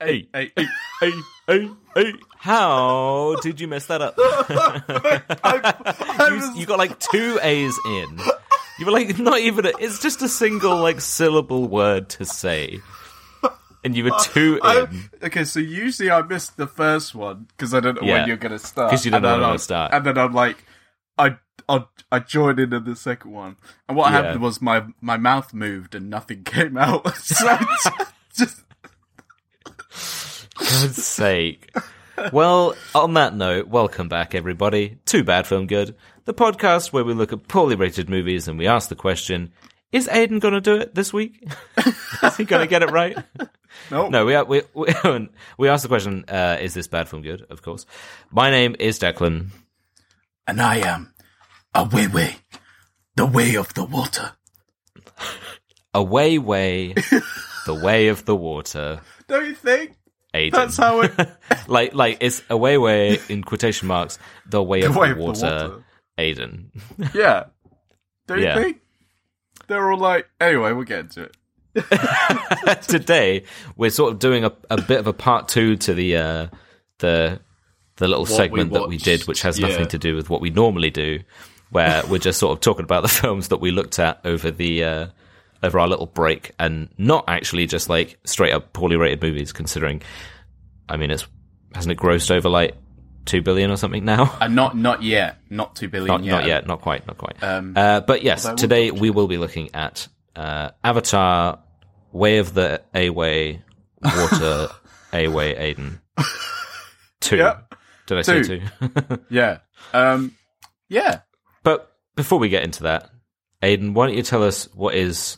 Hey, hey, hey, hey, hey, hey. How did you mess that up? you, you got like two A's in. You were like, not even, a, it's just a single like syllable word to say. And you were two I- in. okay, so usually I missed the first one because I don't know Yeah. when you're going to start. Because you don't And know when I'm- to start. And then I'm like, I, I, I joined in on the second one, and what Yeah. happened was my my mouth moved and nothing came out. so just God's sake. Well, on that note, welcome back, everybody. Too Bad Film Good, the podcast where we look at poorly rated movies and we ask the question: Is Aiden going to do it this week? is he going to get it right? no, No, we we we, we asked the question: uh, Is this bad film good? Of course. My name is Declan. And I am a way way, the way of the water. A way way, the way of the water. Don't you think? Aiden. That's how it. like like it's away, way way, in quotation marks. The way of, way the, of the water, water. Aiden. yeah. Don't Yeah. you think? They're all like, anyway, we'll get into it. today we're sort of doing a, a bit of a part two to the uh, the the little What we segment that we did, which has nothing yeah. to do with what we normally do, where we're just sort of talking about the films that we looked at over the uh, over our little break, and not actually just like straight up poorly rated movies. Considering, I mean, it's hasn't it grossed over like two billion or something now? And not not yet, not two billion not, yet. not yet, not quite, not quite. Um, uh, but yes, today we will be looking at uh, Avatar, Way of the A Way, Water A Way, Aiden. Two. Yeah. Did I say Two. two? Yeah. Um. Yeah. but before we get into that, Aiden, why don't you tell us what is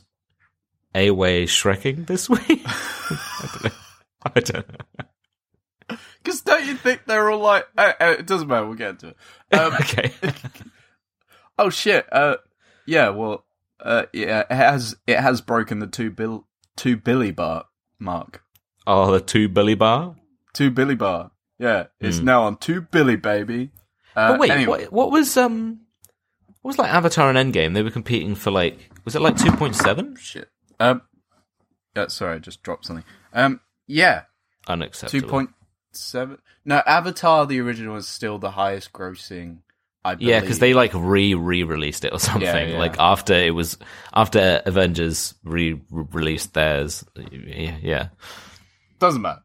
A Way Shrekking this week? I don't know. I don't know. Because don't you think they're all like? Uh, uh, it doesn't matter. We'll get into it. Um, okay. oh shit. Uh. Yeah. Well. Uh. Yeah. It has. It has broken the two bill. Two Billy bar mark. oh, the two Billy Bar. Two Billy bar. Yeah. It's Hmm. now on two Billy baby. Uh, But wait, anyway. what, what was um, what was like Avatar and Endgame? They were competing for like, was it like two point seven? Shit. Um. Yeah, sorry, I just dropped something. Um. Yeah. Unacceptable. Two point seven. No, Avatar the original is still the highest grossing. I believe. Yeah, because they like re re released it or something. yeah. Like after it was after Avengers re released theirs. Yeah, yeah. doesn't matter.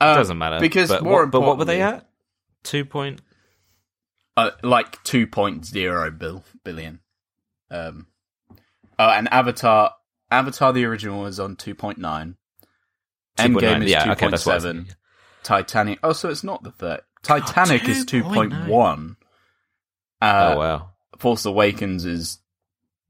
Um, doesn't matter because But more what, but what were they at? Two point. uh, like 2.0 bill, billion. Um, oh, and Avatar, Avatar the original was on 2.9. 2.9. Endgame is Yeah, okay, that's what I was 2.7. thinking. Titanic. Oh, so it's not the third. Titanic is 2.1. Uh, oh wow. Force Awakens is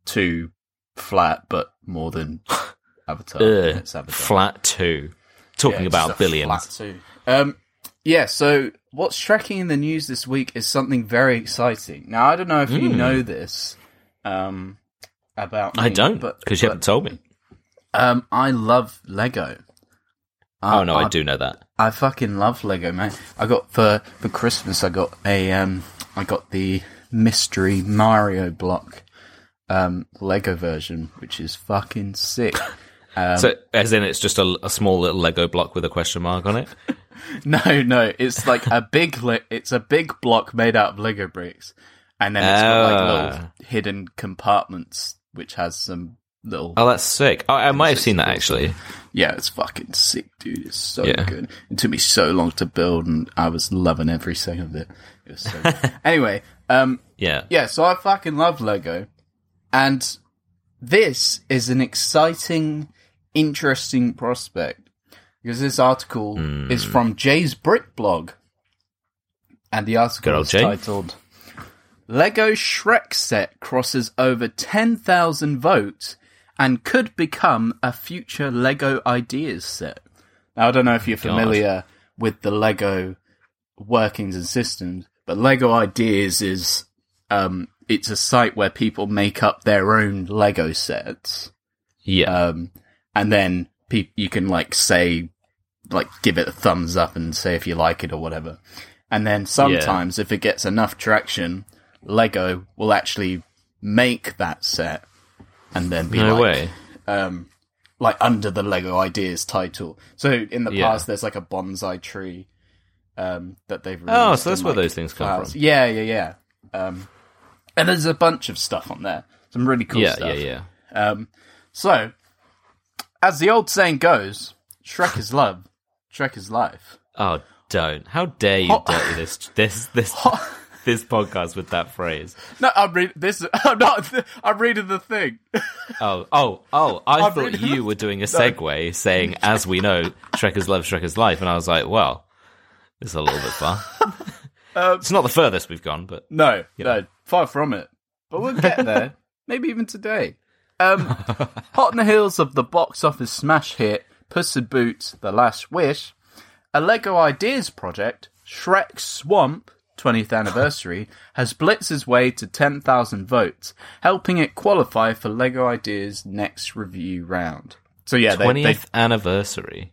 two flat, but more than Avatar. Ugh, It's Avatar. flat two. Talking Yeah, about billions. flat two. Um, yeah. So what's tracking in the news this week is something very exciting. Now I don't know if you Mm. know this um, about. I me, don't because you but, haven't told me. Um, I love Lego. Oh no, I I, do know that. I fucking love Lego, man. I got for for Christmas. I got a um, I got the mystery Mario block um Lego version, which is fucking sick. Um, so as in, it's just a, a small little Lego block with a question mark on it. No, no, it's like a big. It's a big block made out of Lego bricks, and then it's got like little Ah. hidden compartments, which has some little. Oh, that's sick. Oh, I might have seen that actually. Yeah, it's fucking sick, dude. It's so Yeah. good. It took me so long to build, and I was loving every second of it. It was so. good. anyway, um, Yeah. yeah, so I fucking love Lego, and this is an exciting, interesting prospect because this article Hmm. is from Jay's Brick blog, and the article is Jay. titled "Lego Shrek set crosses over ten thousand votes and could become a future Lego ideas set." Now I don't know if you're familiar with the Lego workings and systems, but Lego Ideas is um, it's a site where people make up their own Lego sets, Yeah. um, and then pe- you can like say, like give it a thumbs up and say if you like it or whatever. And then sometimes, if it gets enough traction, Lego will actually make that set and then be no like, way. um, like under the Lego Ideas title. So in the Yeah. past, there's like a bonsai tree um, that they've. Oh, so that's where like, those things come flowers. from. Yeah, yeah, yeah. Um, and there's a bunch of stuff on there. Some really cool yeah, stuff. yeah, yeah. Um, so, as the old saying goes, Shrek is love, Shrek is life. Oh, don't! How dare you Hot- dirty this this this this podcast with that phrase? No, I'm reading this. I'm not. I'm reading the thing. Oh, oh, oh! I I'm thought you were doing a segue, saying, "As we know, Shrek is love, Shrek is life," and I was like, "Well, this is a little bit far." Um, it's not the furthest we've gone, but No, you no, far from it. But we'll get there. Maybe even today. Um, hot on the heels of the box office smash hit Puss in Boots: The Last Wish, a Lego Ideas project, Shrek Swamp 20th anniversary, has blitzed its way to 10,000 votes, helping it qualify for Lego Ideas' next review round. So yeah, they, they, twentieth anniversary.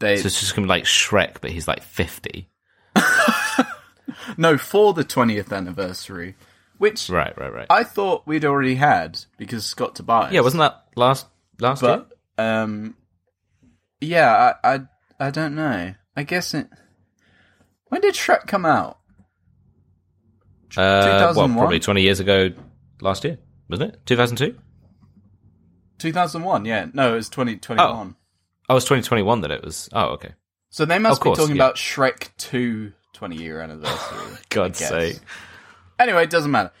they So it's just gonna be like Shrek, but he's like fifty. no for the 20th anniversary, which Right, right, right. I thought we'd already had because Scott Tobias. yeah, wasn't that last last year? Um, yeah, I, I I don't know. I guess it. When did Shrek come out? Uh, well, probably twenty years ago, last year, wasn't it? Two thousand two. Two thousand one. Yeah, no, it was twenty twenty one. Oh, it was twenty twenty one that it was. Oh, okay. So they must course, be talking yeah. about Shrek 2 20 year anniversary. God's sake. Anyway, it doesn't matter.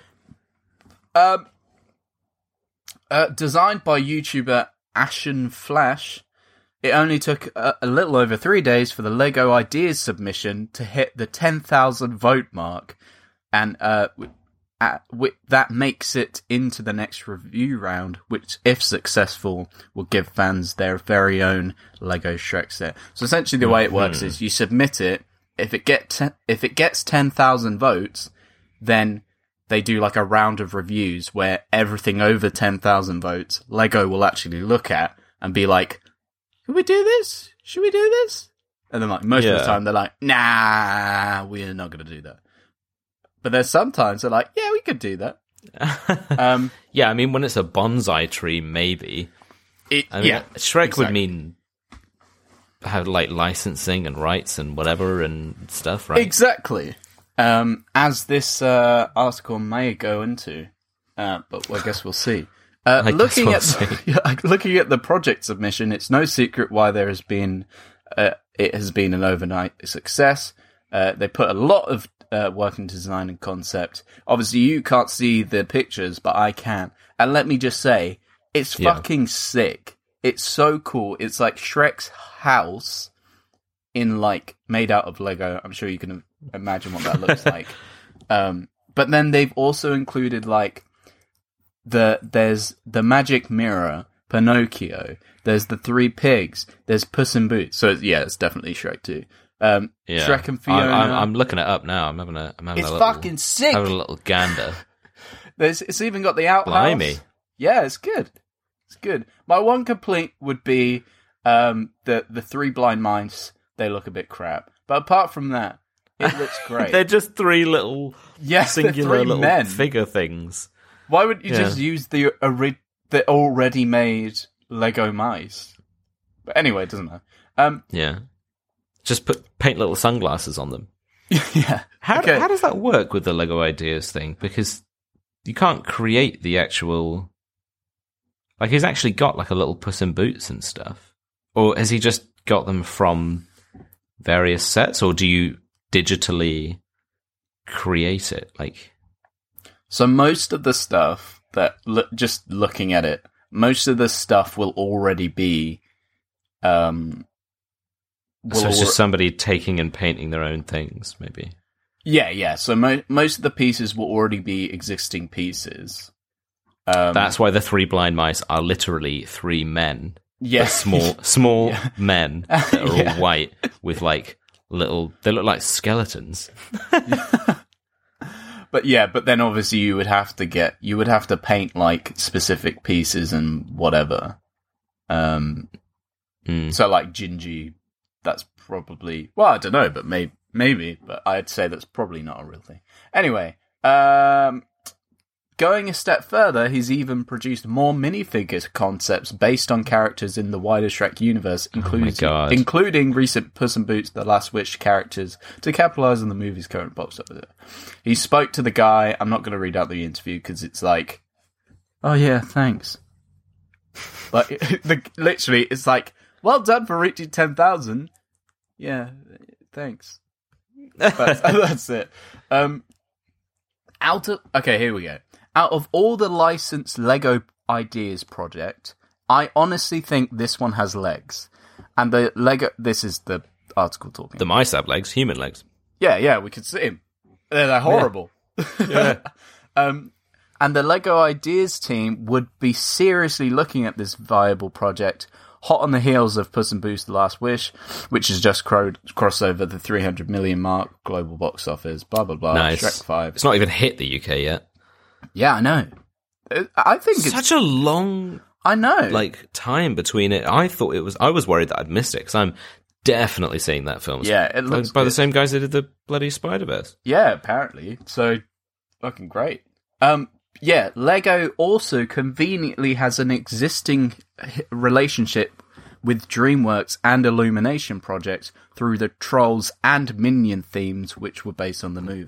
Um, uh, designed by YouTuber Ashen Flash, it only took a, a little over three days for the Lego Ideas submission to hit the 10,000 vote mark, and uh, at, wi- that makes it into the next review round, which, if successful, will give fans their very own Lego Shrek set. So essentially, the way it works is you submit it. If it get te- if it gets ten thousand votes, then they do like a round of reviews where everything over 10,000 votes, Lego will actually look at and be like, Should we do this? Should we do this? And then, like, most of the time, they're like, Nah, we're not going to do that. But there's sometimes they're like, Yeah, we could do that. Um, yeah, I mean, when it's a bonsai tree, maybe. it, I mean, yeah. Shrek would mean have like licensing and rights and whatever and stuff, right? Exactly. Um, as this uh, article may go into, uh, but I guess we'll see. Uh, looking we'll at yeah, looking at the project submission, it's no secret why there has been uh, it has been an overnight success. Uh, they put a lot of uh, work into design and concept. Obviously, you can't see the pictures, but I can. And let me just say, it's Yeah. fucking sick. It's so cool. It's like Shrek's house in like made out of Lego. I'm sure you can imagine what that looks like. Um, but then they've also included like the there's the magic mirror, Pinocchio. There's the three pigs. There's Puss in Boots. So yeah, it's definitely Shrek too. Um, Yeah. Shrek and Fiona. I'm, I'm looking it up now. I'm having a. I'm having it's a little, fucking sick. having a little gander. There's, it's even got the outhouse. Blimey. Yeah, it's good. It's good. My one complaint would be um, the the three blind mice. They look a bit crap, but apart from that, it looks great. They're just three little yeah, singular three little men. figure things. Why would you Yeah. just use the ori- the already made Lego mice? But anyway, it doesn't matter. Um, Yeah. Just put paint little sunglasses on them. yeah. How Okay. how does that work with the Lego Ideas thing? Because you can't create the actual. Like he's actually got like a little Puss in Boots and stuff, or has he just got them from various sets, or do you digitally create it? Like, So most of the stuff that lo- just looking at it, most of the stuff will already be. Um, so it's just somebody taking and painting their own things, maybe. Yeah, yeah. So mo- most of the pieces will already be existing pieces. Um, That's why the three blind mice are literally three men, yeah, small small men that are Yeah. all white with like little. They look like skeletons. but yeah, but then obviously you would have to get you would have to paint like specific pieces and whatever. Um, Mm. so like Gingy, that's probably well, I don't know, but maybe maybe, but I'd say that's probably not a real thing. Anyway, um, going a step further, he's even produced more minifigure concepts based on characters in the wider Shrek universe, including God. including recent Puss in Boots: The Last Wish characters, to capitalize on the movie's current box office. He spoke to the guy. I'm not going to read out the interview because it's like, oh yeah, thanks. Like the, literally, it's like, well done for reaching ten thousand. Yeah, thanks. That's, that's it. Um, out of okay, here we go. Out of all the licensed Lego Ideas project, I honestly think this one has legs. And the Lego, this is the article talking. The mice have legs, human legs. yeah, yeah, we could see him. They're, they're horrible. Yeah. Um, and the Lego Ideas team would be seriously looking at this viable project, hot on the heels of Puss in Boots: The Last Wish, which has just cro- crossed over the 300 million mark global box office. Blah blah blah. Nice. Shrek Five. It's not even hit the UK yet. Yeah, I know. Uh, I think it's. Such a long I know. like time between it. I thought it was. I was worried that I'd missed it because I'm definitely seeing that film. Yeah, it by, looks by the same guys that did the bloody Spider Verse. Yeah, apparently. So fucking great. Um yeah, Lego also conveniently has an existing relationship with DreamWorks and Illumination projects through the Trolls and Minion themes which were based on the movie.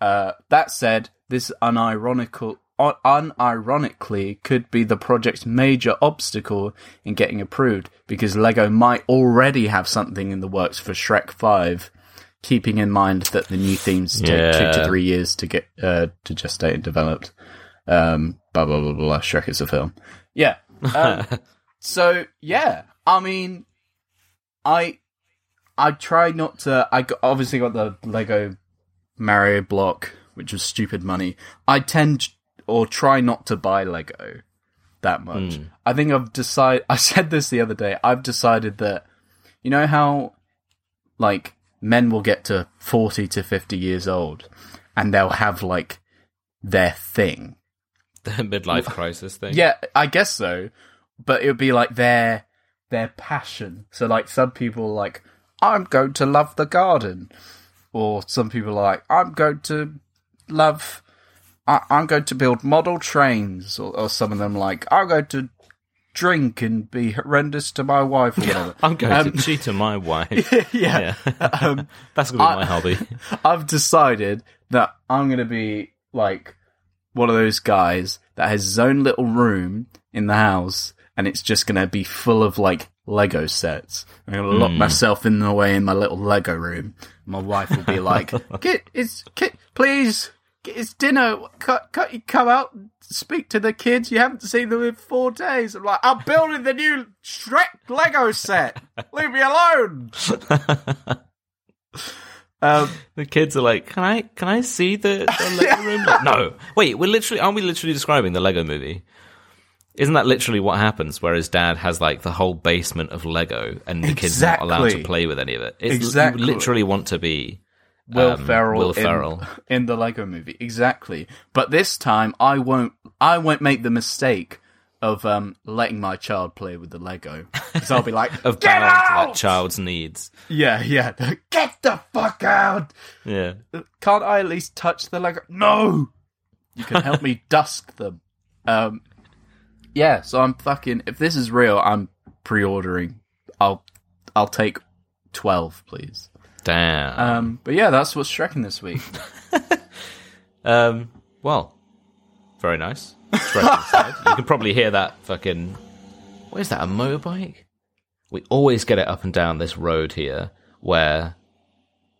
Uh, that said, this unironical, un- unironically could be the project's major obstacle in getting approved because Lego might already have something in the works for Shrek 5, keeping in mind that the new themes take two to three years to get uh, to gestate and developed. Um, blah blah blah blah. Shrek is a film. Yeah. Um, so yeah, I mean, I I try not to. I got, obviously got the Lego Mario block, which was stupid money. I tend or try not to buy Lego that much. I think I've decided. I said this the other day. I've decided that you know how like men will get to forty to fifty years old, and they'll have like their thing. the midlife crisis thing. Yeah, I guess so. But it would be like their their passion. So like some people are like, I'm going to love the garden. Or some people are like, I'm going to love I, I'm going to build model trains or, or some of them like I'm going to drink and be horrendous to my wife or whatever. I'm going Um, to cheat on my wife. yeah. Um, That's gonna be I- my hobby. I've decided that I'm going to be like one of those guys that has his own little room in the house and it's just going to be full of like Lego sets. I'm going to lock myself in the way in my little Lego room. My wife will be like, "Kit, it's Kit, please it's dinner. Cut, cut, you come out and speak to the kids. You haven't seen them in four days." I'm like, "I'm building the new Shrek Lego set. Leave me alone." um, The kids are like, "Can I? Can I see the, the Lego room?" Like, no, wait. We're literally aren't we literally describing the Lego movie? Isn't that literally what happens? Where his dad has like the whole basement of Lego, and the kids are not allowed to play with any of it. It's, Exactly. You literally want to be Will um, Ferrell, Will in- Ferrell. In, the Lego Movie, exactly. But this time, I won't. I won't make the mistake of um, letting my child play with the Lego. Because I'll be like, of "Get out!" that child's needs. Yeah, yeah. Get the fuck out! Yeah, Can't I at least touch the Lego? No. You can help me dust them. Um, yeah. So I'm fucking. If this is real, I'm pre-ordering. I'll. I'll take twelve, please. Damn. Um, but yeah, that's what's Shreking this week. Um, well, very nice. You can probably hear that fucking. What is that? A motorbike? We always get it up and down this road here, where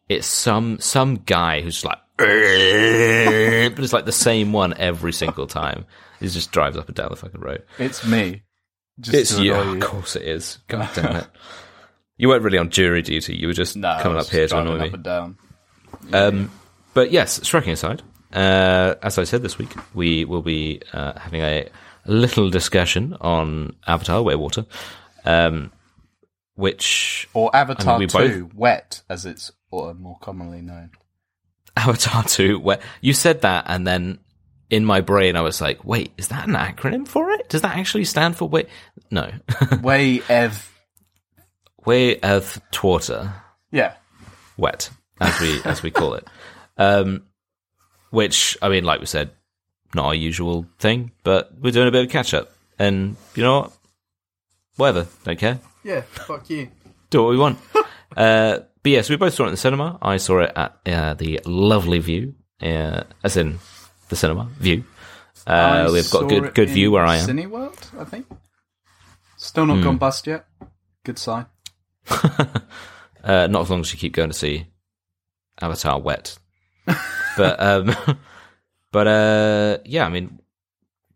it's some some guy who's like, but it's like the same one every single time. He just drives up and down the fucking road. It's me. Just It's to you. Of course it is. God damn it. You weren't really on jury duty. You were just No, coming up here to annoy me. up and down. Um, but yes, striking aside, uh, as I said this week, we will be uh, having a little discussion on Avatar: Way of Water, um, which Or Avatar I mean, we 2, Wet, as it's more commonly known. Avatar Two. Where you said that, and then in my brain, I was like, "Wait, is that an acronym for it? Does that actually stand for wait?" No, Way Ev. Way of Water. Yeah. wet, as we as we call it. Um, which I mean, like we said, not our usual thing, but we're doing a bit of catch up. And you know what? Whatever, don't care. Yeah, fuck you. Do what we want. uh, but yes, we both saw it in the cinema. I saw it at uh, the lovely Vue, uh, as in the cinema Vue. Uh, we've got good good view where I am. Cineworld, I think. Still not mm. gone bust yet. Good sign. uh, not as long as you keep going to see Avatar wet. but um, but uh, yeah, I mean,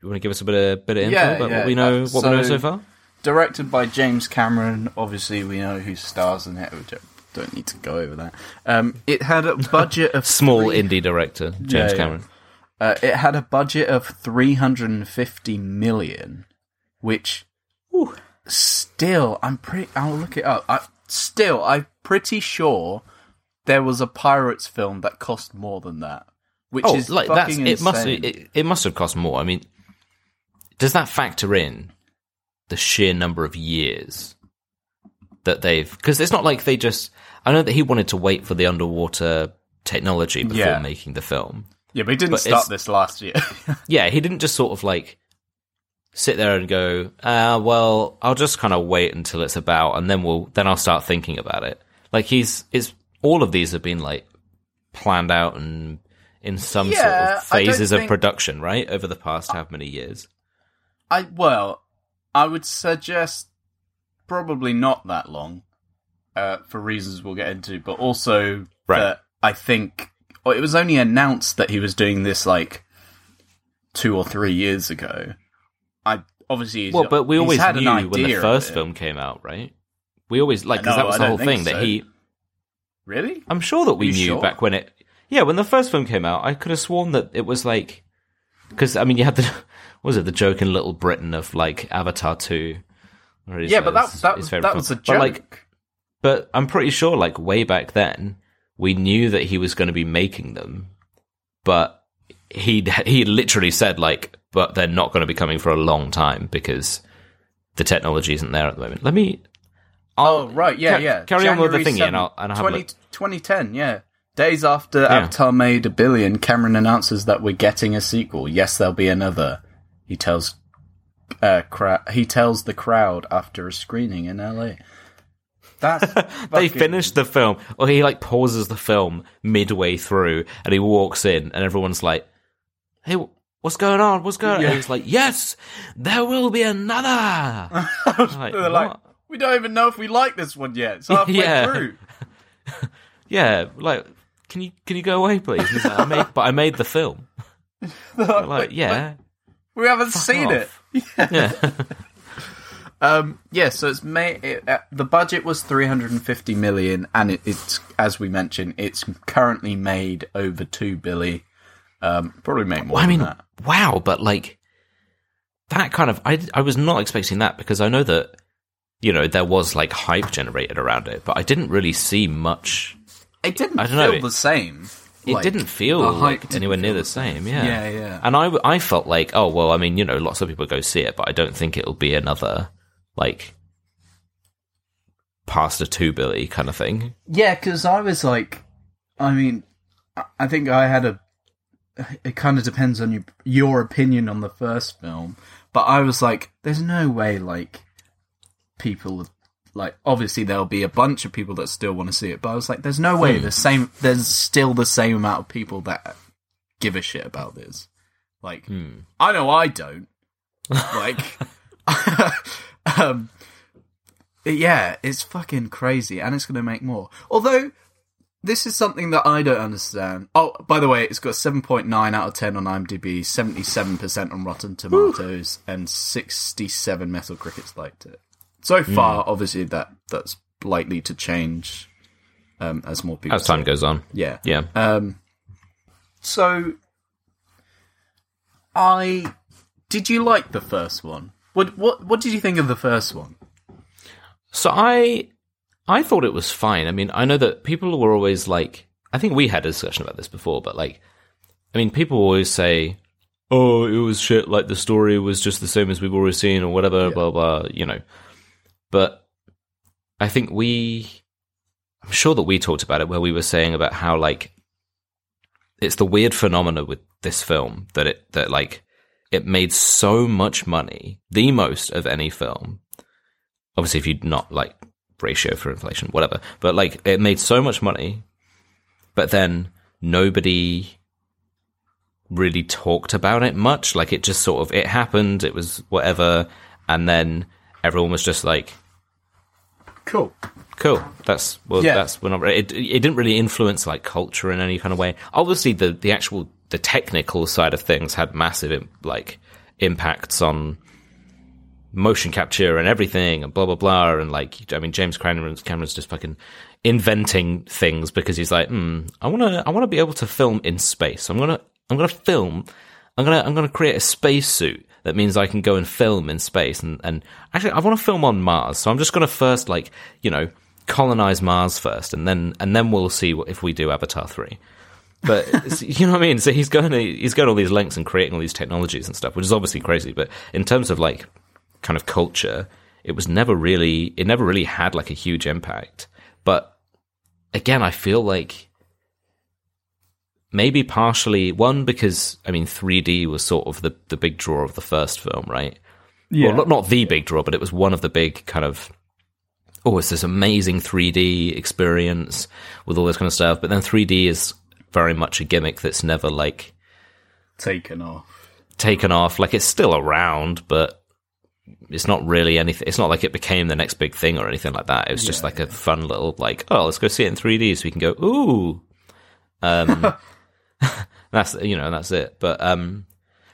you want to give us a bit of bit of info yeah, about yeah. what we know what so, we know so far? Directed by James Cameron. Obviously, we know who stars in it. We don't need to go over that. Um, it had a budget of small three... indie director James yeah, Cameron. Uh, it had a budget of 350 million, which Ooh. Still, I'm pretty. I'll look it up. I, still, I'm pretty sure there was a pirates film that cost more than that. Which oh, is like that's it. Must it, it must have cost more. I mean, does that factor in the sheer number of years that they've? Because it's not like they just. I know that he wanted to wait for the underwater technology before yeah. making the film. Yeah, but he didn't but start this last year. yeah, he didn't just sort of like sit there and go, uh, well, I'll just kind of wait until it's about, and then we'll then I'll start thinking about it. Like he's it's all of these have been like planned out and in some yeah, sort of phases of production, right? Over the past how many years? I well, I would suggest probably not that long, uh, for reasons we'll get into, but also right. that I think well, it was only announced that he was doing this like two or three years ago. Obviously well, but we always knew when the first film came out, right? We always like because that was the whole thing so. that he. Really? I'm sure that we knew sure? back when it. Yeah, when the first film came out, I could have sworn that it was like because I mean you had the was it the joke in Little Britain of like Avatar two. Yeah, but that that, that was a joke. But, like, but I'm pretty sure, like way back then, we knew that he was going to be making them, but he he literally said like, but they're not going to be coming for a long time because the technology isn't there at the moment. Let me. I'll, oh right, yeah, ca- yeah. Carry January on with the thingy, 7, and I'll, and I'll 20, 2010, yeah. Days after yeah. Avatar made a billion, Cameron announces that we're getting a sequel. Yes, there'll be another. He tells uh, cra- he tells the crowd after a screening in LA. That's they finished the film, or he like pauses the film midway through, and he walks in, and everyone's like, "Hey, what's going on? What's going on?" Yeah. And he's like, "Yes, there will be another." like, They're like, "We don't even know if we like this one yet. It's halfway yeah. through." yeah, like, can you can you go away, please? Like, I made, but I made the film. like, like, yeah, we haven't seen off. it. yeah. Um, yeah, so it's May. It, uh, the budget was 350 million, and it, it's as we mentioned, it's currently made over two billion. Um, probably make more. Well, I mean, wow, but like that kind of, I I was not expecting that because I know that you know there was like hype generated around it, but I didn't really see much. It didn't I don't feel know, the same. It like, didn't feel like anywhere near the same, yeah. Yeah, yeah. And I, I felt like, oh well, I mean, you know, lots of people go see it, but I don't think it'll be another like past a two billy kind of thing. Yeah, because I was like, I mean, I think I had a. It kind of depends on your your opinion on the first film, but I was like, there's no way like people like obviously there'll be a bunch of people that still want to see it, but I was like, there's no way hmm. the same. There's still the same amount of people that give a shit about this. Like, hmm. I know I don't. like, um, yeah, it's fucking crazy, and it's going to make more. Although this is something that I don't understand. Oh, by the way, it's got seven point nine out of ten on IMDb, seventy seven percent on Rotten Tomatoes, and 67 Metacritics liked it. So hmm. far, mm. obviously, that that's likely to change um, as more people as time goes on. Yeah, yeah. Um, so, I did you like the first one? What what what did you think of the first one? So I I thought it was fine. I mean, I know that people were always like I think we had a discussion about this before, but like I mean, people always say, "Oh, it was shit like the story was just the same as we've always seen or whatever, yeah. blah blah, you know." But I think we I'm sure that we talked about it where we were saying about how like it's the weird phenomena with this film that it that like it made so much money, the most of any film. Obviously, if you'd not like ratio for inflation, whatever, but like it made so much money, but then nobody really talked about it much. Like it just sort of it happened, it was whatever, and then everyone was just like, Cool. Cool. That's well. Yeah. That's we're not. It it didn't really influence like culture in any kind of way. Obviously, the the actual the technical side of things had massive like impacts on motion capture and everything and blah blah blah and like I mean James Cameron's Cameron's just fucking inventing things because he's like, hmm, I want to I want to be able to film in space. I'm gonna I'm gonna film. I'm gonna I'm gonna create a spacesuit that means I can go and film in space and and actually I want to film on Mars. So I'm just gonna first like you know colonize Mars first and then and then we'll see what, if we do Avatar three. But you know what I mean. So he's going to, he's going all these lengths and creating all these technologies and stuff, which is obviously crazy. But in terms of like kind of culture, it was never really it never really had like a huge impact. But again, I feel like maybe partially one because I mean 3D was sort of the the big draw of the first film, right? Yeah. Well, not, not the big draw, but it was one of the big kind of oh, it's this amazing 3D experience with all this kind of stuff. But then 3D is very much a gimmick that's never like Taken off. taken off. Like it's still around, but it's not really anything. It's not like it became the next big thing or anything like that. It was just like a fun little like, oh, let's go see it in 3D so we can go, ooh. Um, that's you know that's it. But um,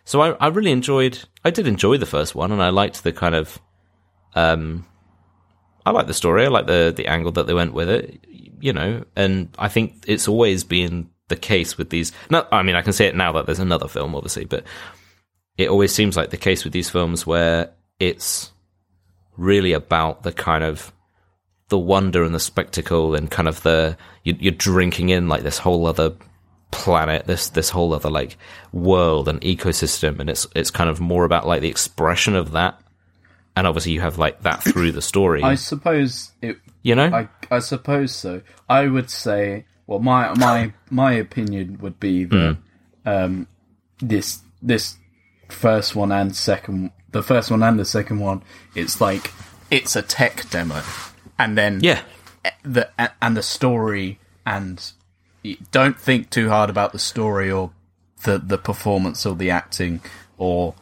so I I really enjoyed. I did enjoy the first one, and I liked the kind of um, I like the story. I like the the angle that they went with it. You know, and I think it's always been the case with these. No, I mean I can say it now that there's another film, obviously, but it always seems like the case with these films where it's really about the kind of the wonder and the spectacle and kind of the you, you're drinking in like this whole other planet this this whole other like world and ecosystem and it's it's kind of more about like the expression of that and obviously you have like that through the story I suppose it. you know I I suppose so. I would say. Well, my my my opinion would be that um, this this first one and second, the first one and the second one, it's like it's a tech demo, and then yeah. the and the story and don't think too hard about the story or the the performance or the acting or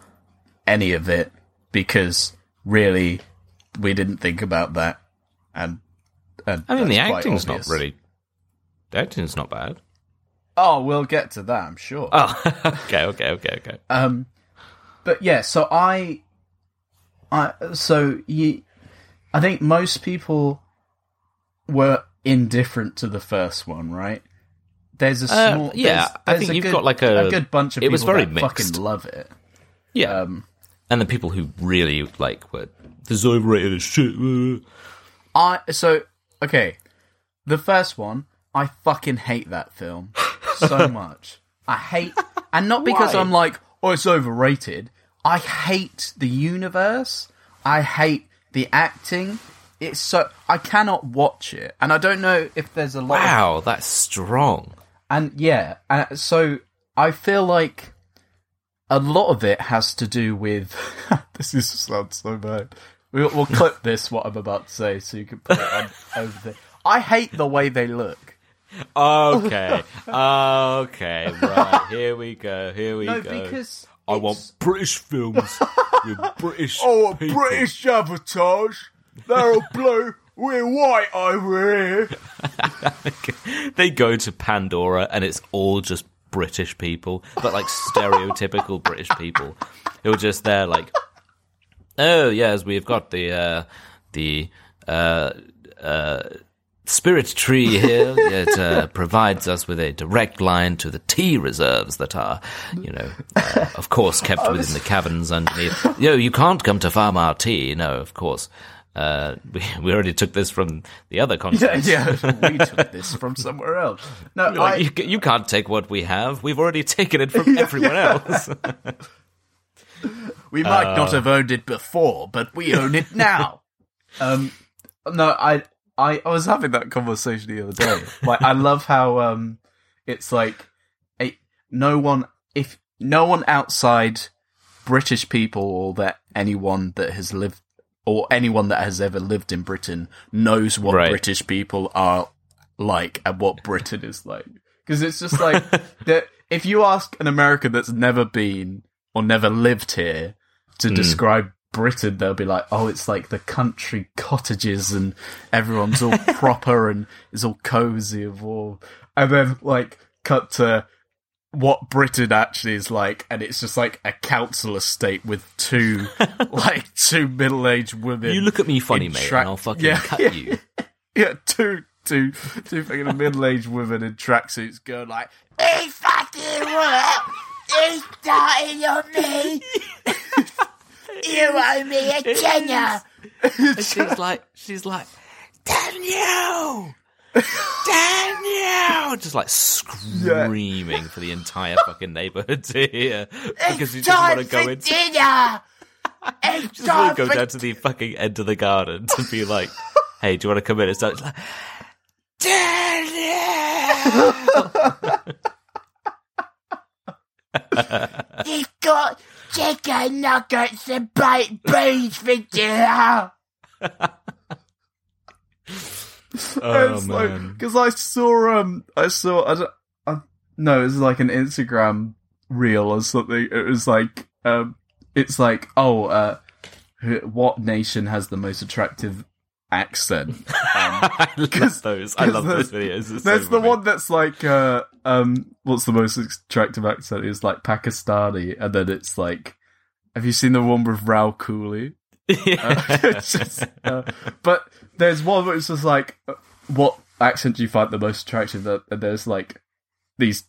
any of it because really we didn't think about that. And, and i mean the acting's not really the acting's not bad. Oh we'll get to that i'm sure. Oh okay okay okay okay. Um, but yeah, so I, I so you, I think most people were indifferent to the first one, right? There's a Uh, small, yeah, there's- I think you've good- got like a- good bunch of it people was very that mixed. fucking love it. yeah Um, and the people who really like were this is overrated as shit uh. I so okay, the first one, I fucking hate that film so much. I hate, and not because? I'm like, oh, it's overrated. I hate the universe. I hate the acting. It's so I cannot watch it, and I don't know if there's a lot. Of, wow that's strong and yeah, uh, so I feel like a lot of it has to do with. this is sounds so bad. We'll, we'll clip this what I'm about to say so you can put it on over there. I hate the way they look. Okay. okay. Right. Here we go. Here we No, go. because I it's- want British films with British. Oh, a people. British sabotage. They're all blue. We're white over here. They go to Pandora and it's all just British people, but like stereotypical British people who are just there, like, oh yes, we've got the uh, the uh, uh, spirit tree here. It uh, provides us with a direct line to the tea reserves that are, you know, uh, of course, kept within the caverns underneath. You know, you can't come to farm our tea. No, of course. Uh, we, we already took this from the other Yeah, yeah, we took this from somewhere else. No, I, Like, you, you can't take what we have. We've already taken it from everyone else. we might Uh. not have owned it before, but we own it now. um, no, I, I, I was having that conversation the other day. Like, I love how um, it's like a, no one if no one outside British people or that anyone that has lived or anyone that has ever lived in Britain knows what Right. British people are like and what Britain is like. Because it's just like that. If you ask an American that's never been or never lived here to Hmm. describe Britain, they'll be like, "Oh, it's like the country cottages and everyone's all proper and it's all cozy and warm." And then like cut to what Britain actually is like, and it's just like a council estate with two like two middle aged women. You look at me funny, mate, track- and I'll fucking Yeah, cut yeah. you. Yeah, two, two, two fucking middle-aged women in tracksuits going like, "He fucking what? He started on me. You owe me a tenner." And she's like, she's like, Daniel, Daniel, just like screaming for the entire fucking neighborhood to hear because you just want to go into, dinner. It's just want to go down to the fucking end of the garden to be like, hey, do you want to come in? It's like, Daniel. He's got chicken nuggets and baked beans for dinner. Oh man, because I saw um, I saw I, don't, I no, it was like an Instagram reel or something. It was like um, it's like oh, uh, what nation has the most attractive accent? I love those. I love those videos. It's so There's the funny. one that's like, uh, um, what's the most attractive accent? It's like Pakistani, and then it's like, have you seen the one with Rao Cooley? Uh, just, uh, but there's one where it's just like, uh, what accent do you find the most attractive? Uh, And there's like these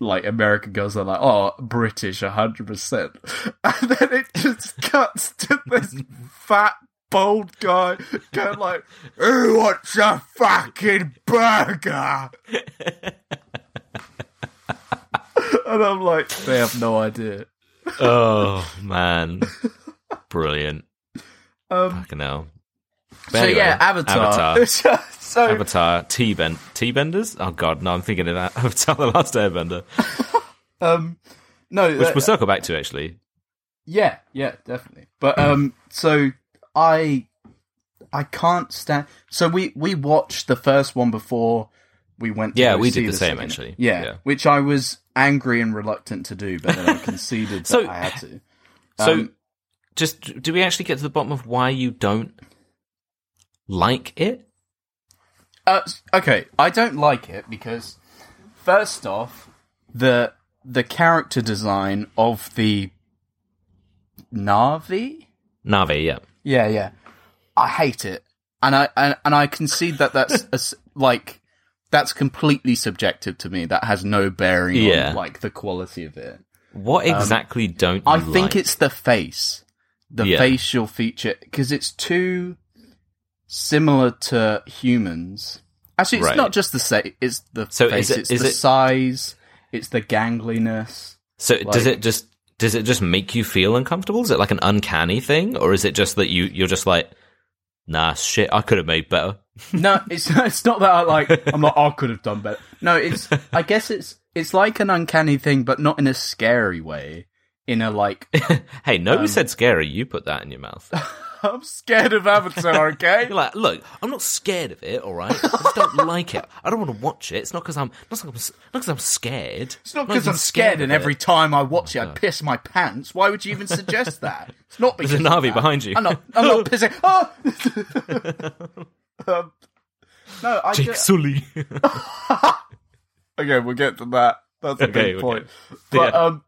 like American girls are like, oh, British, hundred percent, and then it just cuts to this fat. Bold guy going like, "Who wants a fucking burger?" and I'm like, they have no idea. oh man, brilliant. Um, Fucking hell. But so anyway, yeah, Avatar. Avatar. so Avatar. T bend. T benders. Oh god, no, I'm thinking of that. Avatar: The Last Airbender, um, no, which that- we'll circle back to actually. Yeah, yeah, definitely. But um, so I, I can't stand. So we we watched the first one before we went. To Yeah, we did the same, second. actually. Yeah, Yeah. which I was angry and reluctant to do, but then I conceded So- that I had to. So, Um, just do we actually get to the bottom of why you don't like it? Uh, okay, I don't like it because first off, the the character design of the Na'vi. Na'vi, yeah. Yeah, yeah. I hate it, and I and, and I concede that that's a like that's completely subjective to me. That has no bearing Yeah. on like the quality of it. What exactly don't you Um, I think like? it's the face, the Yeah. facial feature, because it's too similar to humans. Actually, it's Right. not just the sa- It's the So is face. it- it's the it- size. It's the gangliness. So does it just does it just make you feel uncomfortable? Is it like an uncanny thing, or is it just that you you're just like, nah, shit, I could have made better. No, it's it's not that I like. I'm like, I could have done better. No, it's. I guess it's it's like an uncanny thing, but not in a scary way. In a like, hey, nobody Um, said scary. You put that in your mouth. I'm scared of Avatar. Okay. You're like, look, I'm not scared of it. All right, I just don't like it. I don't want to watch it. It's not because I'm not because I'm, not 'cause I'm scared. It's not because I'm scared, and every time I watch it, I piss my pants. Why would you even suggest that? It's not because There's a Na'vi behind you. I'm not. I'm not pissing. Oh! um, no, I Jake just, Sully. okay, we'll get to that. That's a Okay, big okay. point. But Yeah. um,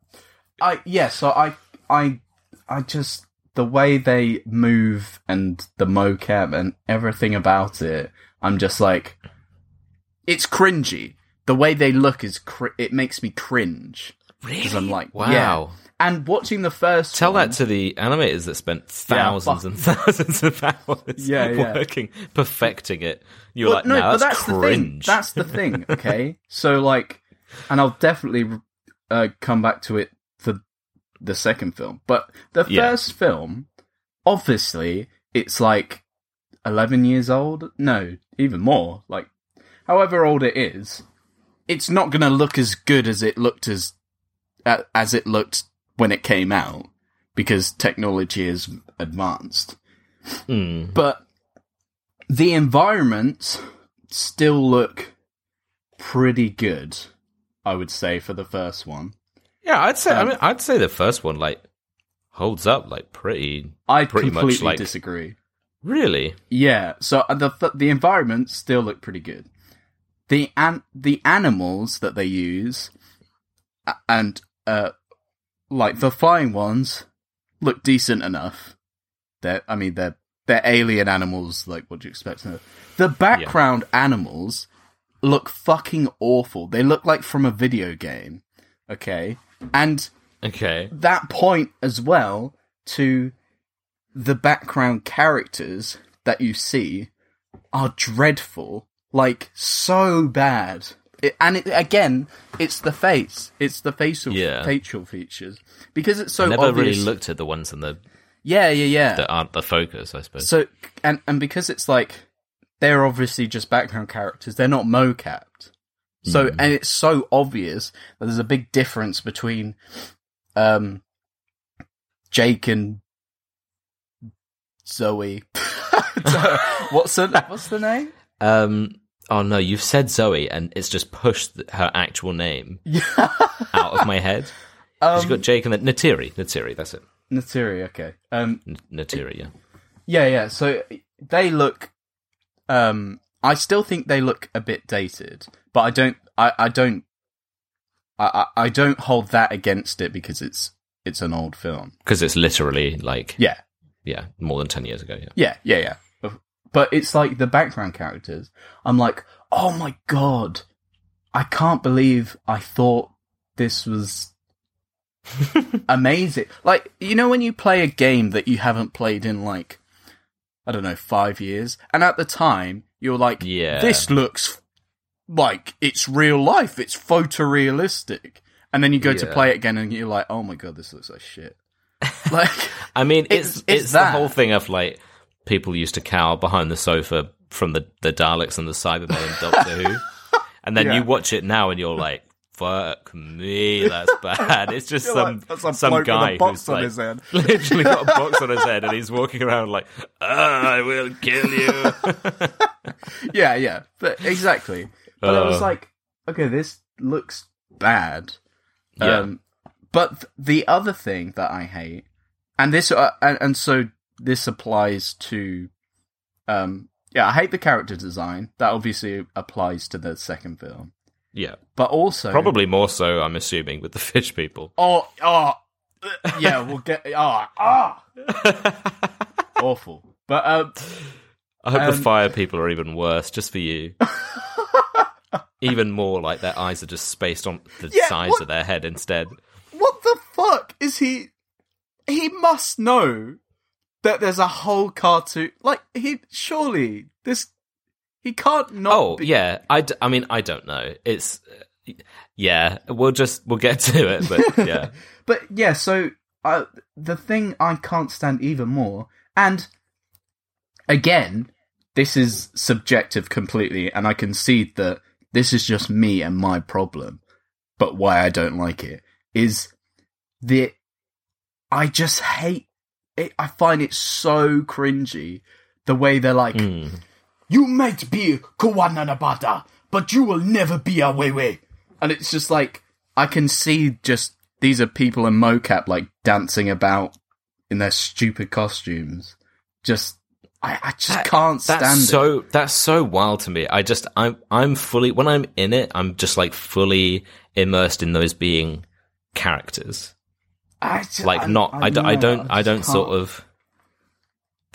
I yeah, so I I I just the way they move and the mocap and everything about it, I'm just like, it's cringy. The way they look is cr- it makes me cringe really? because I'm like, wow. yeah. And watching the first, Tell one, that to the animators that spent thousands fuck. and thousands of hours Yeah, yeah. working, perfecting it. You're Well, like, no, that's, that's the thing. cringe. That's the thing. Okay, so like, and I'll definitely uh, come back to it the second film. But the Yeah. first film, obviously, it's like eleven years old. No, even more. Like, however old it is, it's not going to look as good as it looked as as it looked when it came out because technology is advanced. Mm. But the environments still look pretty good, I would say, for the first one. Yeah, I'd say. I Um, mean, I'd say the first one like holds up like pretty. I Pretty much completely like- disagree. Really? Yeah, so uh, the the environments still look pretty good. The an- the animals that they use and uh like the flying ones look decent enough. They're I mean they're they're alien animals like what do you expect? The background animals look fucking awful. They look like from a video game. Okay? And Okay. that point as well to the background characters that you see are dreadful, like so bad. It, and it, again, it's the face. It's the facial Yeah. facial features because it's so I never obvious. really looked at the ones in the yeah, yeah, yeah. that aren't the focus. I suppose. So and and because it's like they're obviously just background characters, they're not mocapped. So Mm. and it's so obvious that there's a big difference between um Jake and Zoe. What's the what's the name? Um. Oh no, you've said Zoe, and it's just pushed her actual name out of my head. She's Um, got Jake and then Neytiri. Neytiri, that's it. Naturi, okay. Um N- Neytiri, yeah. Yeah, yeah. So they look. Um, I still think they look a bit dated, but I don't. I, I don't. I, I I don't hold that against it because it's it's an old film. Because it's literally like Yeah, yeah, more than ten years ago. Yeah. yeah, yeah, yeah. But it's like the background characters. I'm like, oh my god, I can't believe I thought this was amazing. Like, you know, when you play a game that you haven't played in like, I don't know, five years, and at the time you're like, Yeah. this looks like it's real life. It's photorealistic. And then you go to play it again, and you're like, oh my god, this looks like shit. like, I mean, It's- it's it's it's, the whole thing of like people used to cower behind the sofa from the the Daleks and the Cybermen and Doctor Who, and then Yeah. you watch it now and you're like, "Fuck me, that's bad." It's just some like, some a guy box who's on like his head. literally got a box on his head and he's walking around like, ah, "I will kill you." yeah, yeah, but exactly. But I was Uh. like, okay, this looks bad. Yeah. Um, but th- the other thing that I hate, and this, uh, and, and so this applies to, um, yeah, I hate the character design. That obviously applies to the second film, yeah, but also probably more so. I'm assuming with the fish people. Oh, oh, uh, yeah, we'll get. Ah, ah, awful. But um, I hope Um, the fire people are even worse, just for you. even more like their eyes are just spaced on the Yeah, size what- of their head instead. what the fuck is he? He must know that there's a whole cartoon. Like he surely this he can't not. Oh be- yeah, I, d- I mean I don't know. It's yeah, we'll just we'll get to it, but yeah, But yeah, so uh, the thing I can't stand even more, and again, this is subjective completely, and I concede that this is just me and my problem. But why I don't like it is the I just hate it. I find it so cringy the way they're like, Mm. "You might be Kuwananabata, but you will never be a Wewe," and it's just like I can see just these are people in mocap like dancing about in their stupid costumes. Just I, I just That- can't stand that's it. so that's so wild to me. I just I'm I'm fully when I'm in it, I'm just like fully immersed in those being characters. I just, Like not I know, don't I, just don't can't- sort of.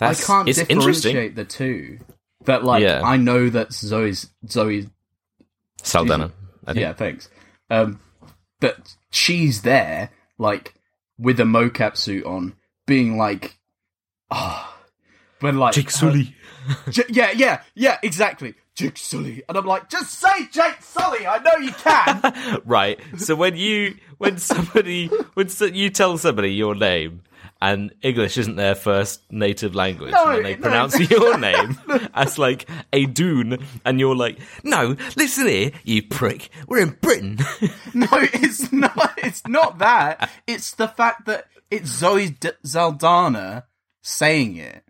I That's can't it's interesting. differentiate the two. That like Yeah. I know that Zoe's Zoe. Saldana. I. Yeah, thanks. Um, that she's there like with a mocap suit on, being like, ah, when like Jake Sully. Uh, J- yeah, yeah, yeah, exactly. Jake Sully, and I'm like, just say Jake Sully. I know you can. right. So when you when somebody when so, you tell somebody your name and English isn't their first native language, No, and they no. pronounce your name as like a Dune, and you're like, no, listen here, you prick, we're in Britain. No, it's not. It's not that. It's the fact that it's Zoe D- Saldana saying it,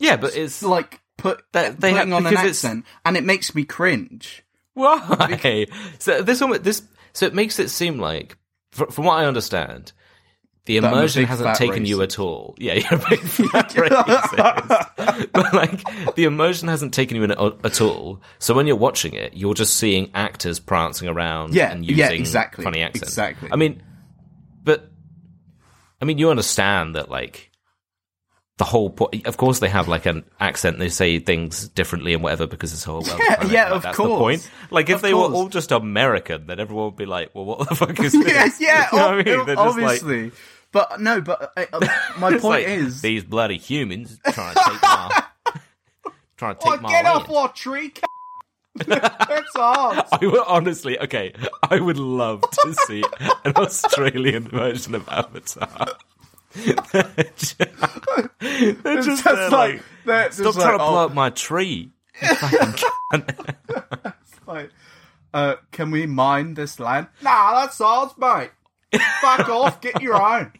yeah, but it's like put That- they putting have- on an accent, and it makes me cringe. Why? So this almost this so it makes it seem like, from what I understand, the I'm immersion hasn't taken you at all. Yeah, you're a big fat racist. but like the immersion hasn't taken you in at, at all. So when you're watching it, you're just seeing actors prancing around Yeah, and yeah, exactly, funny accents. exactly. I mean, but I mean, you understand that like. The whole point, of course, they have like an accent. They say things differently and whatever because it's all well. Yeah, yeah, like, of course. point. Like if Of they course. were all just American, then everyone would be like, "Well, what the fuck is this?" yeah, yeah, You know I mean? They're just like, obviously. but no, but uh, uh, my point like, is, these bloody humans trying to take my trying to take oh, my get off what tree? c- That's hard. I would honestly, okay, I would love to see an Australian version of Avatar. They're just, It's just like, like, they're just stop like, trying to oh, blow up my tree. like, uh, can we mine this land? Nah, that's ours, mate. Fuck off, get your own.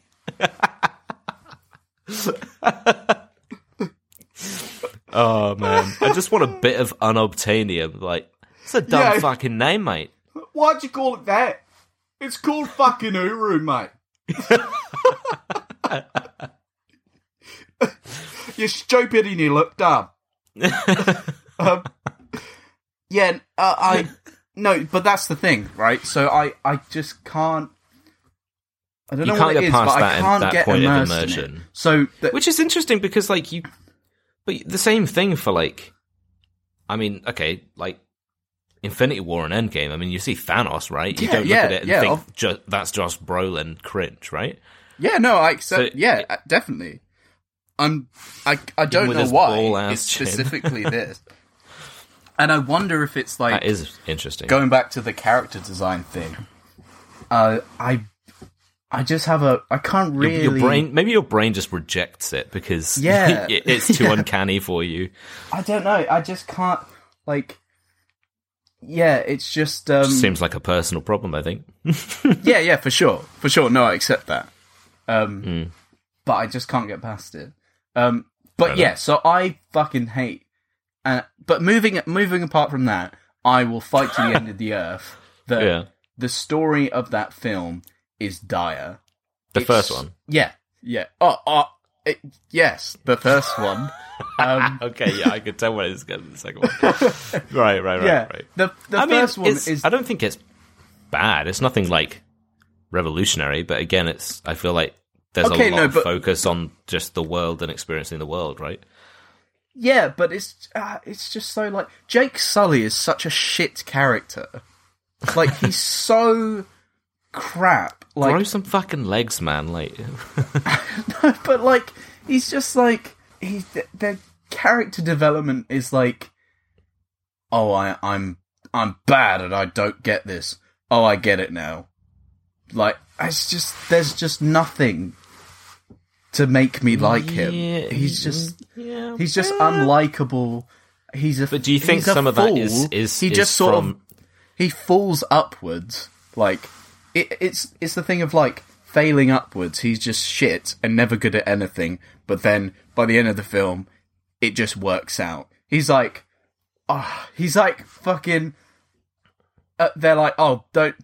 Oh man, I just want a bit of unobtainium. Like, it's a dumb Yeah. fucking name, mate. Why'd you call it that? It's called fucking Uru, mate. You're stupid and you look dumb. um, yeah, uh, I no, but that's the thing, right? So I, I just can't. I don't You know what it is, but I can't that get point of immersed in it. So th- Which is interesting because, like, you, but the same thing for like, I mean, okay, like Infinity War and Endgame. I mean, you see Thanos, right? You Yeah, don't look yeah, at it and yeah, think of- ju- that's just Brolin cringe, right? Yeah, no, I accept. So- yeah, uh, definitely. I'm. I I don't know why it's chin. specifically this, and I wonder if it's like That is interesting. going back to the character design thing, uh, I, I just have a, I can't really. your, brain, maybe your brain just rejects it because Yeah. it's too Yeah. uncanny for you. I don't know. I just can't like. Yeah, it's just. Um, Seems like a personal problem. I think. yeah, yeah, for sure, for sure. No, I accept that. Um, Hmm. but I just can't get past it. Um, but yeah, so I fucking hate. Uh, but moving moving apart from that, I will fight to the end of the earth. That Yeah, the story of that film is dire. the It's- first one. Yeah, yeah. Oh, oh it, yes, the first one. Um, Okay, yeah, I could tell when it's going to the second one. right, right, right, yeah, right. the the I mean, first one is I don't think it's bad. It's nothing like revolutionary, but again, it's. I feel like there's Okay, a lot no, of focus on just the world and experiencing the world, right? yeah, but it's uh, it's just so like Jake Sully is such a shit character. Like he's so crap. Like Grow some fucking legs, man. Like, but like he's just like he th- their character development is like oh I I'm I'm bad and I don't get this. Oh, I get it now. Like it's just there's just nothing to make me like him. Yeah, He's just yeah, he's just yeah. unlikable. He's a But do you think he's a some of that is is he is just sort from, of he falls upwards. Like it, it's it's the thing of like failing upwards. He's just shit and never good at anything. But then by the end of the film it just works out. He's like oh he's like fucking uh, they're like oh don't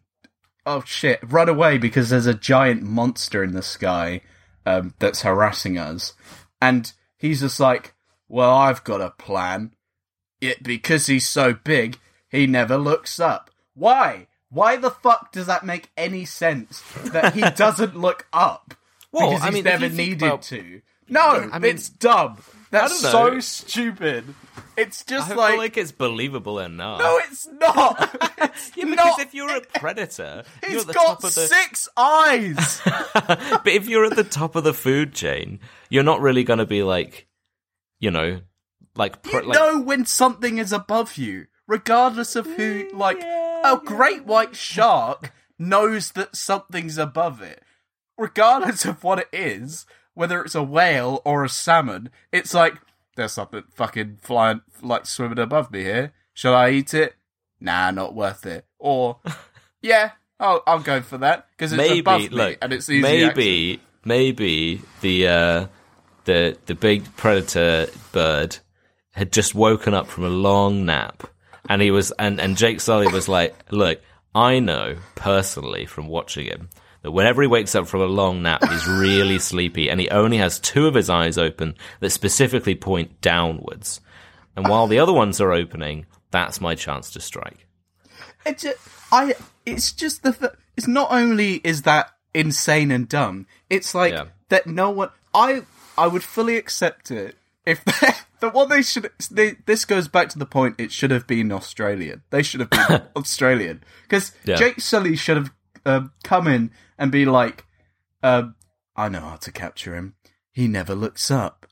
oh shit. Run away because there's a giant monster in the sky um, that's harassing us and he's just like well i've got a plan it because he's so big, he never looks up. Why? Why the fuck does that make any sense that he doesn't look up? Well, because I he's mean, never needed about- to. No, Yeah, I mean- it's dumb. That's so stupid. It's just I like, feel like it's believable enough. no, it's not. It's yeah, because not. if you're a predator, you're at the got top of the. six eyes. but if you're at the top of the food chain, you're not really going to be like, you know, like, you like know when something is above you, regardless of who. Mm, like a great white shark knows that something's above it, regardless of what it is. Whether it's a whale or a salmon, it's like there's something fucking flying, like swimming above me here. Shall I eat it? Nah, not worth it. Or, yeah, I'll, I'll go for that because it's maybe above me look, and it's easy. maybe maybe the uh, the the big predator bird had just woken up from a long nap, and he was and and Jake Sully was like, look, I know personally from watching him that whenever he wakes up from a long nap, he's really sleepy, and he only has two of his eyes open that specifically point downwards, and while the other ones are opening, that's my chance to strike. It's just, I. It's just the. It's not only is that insane and dumb. It's like Yeah. that. No one. I. I would fully accept it if they, the what they should. They, this goes back to the point. It should have been Australian. They should have been Australian because Yeah. Jake Sully should have um, come in and be like, um, "I know how to capture him. He never looks up."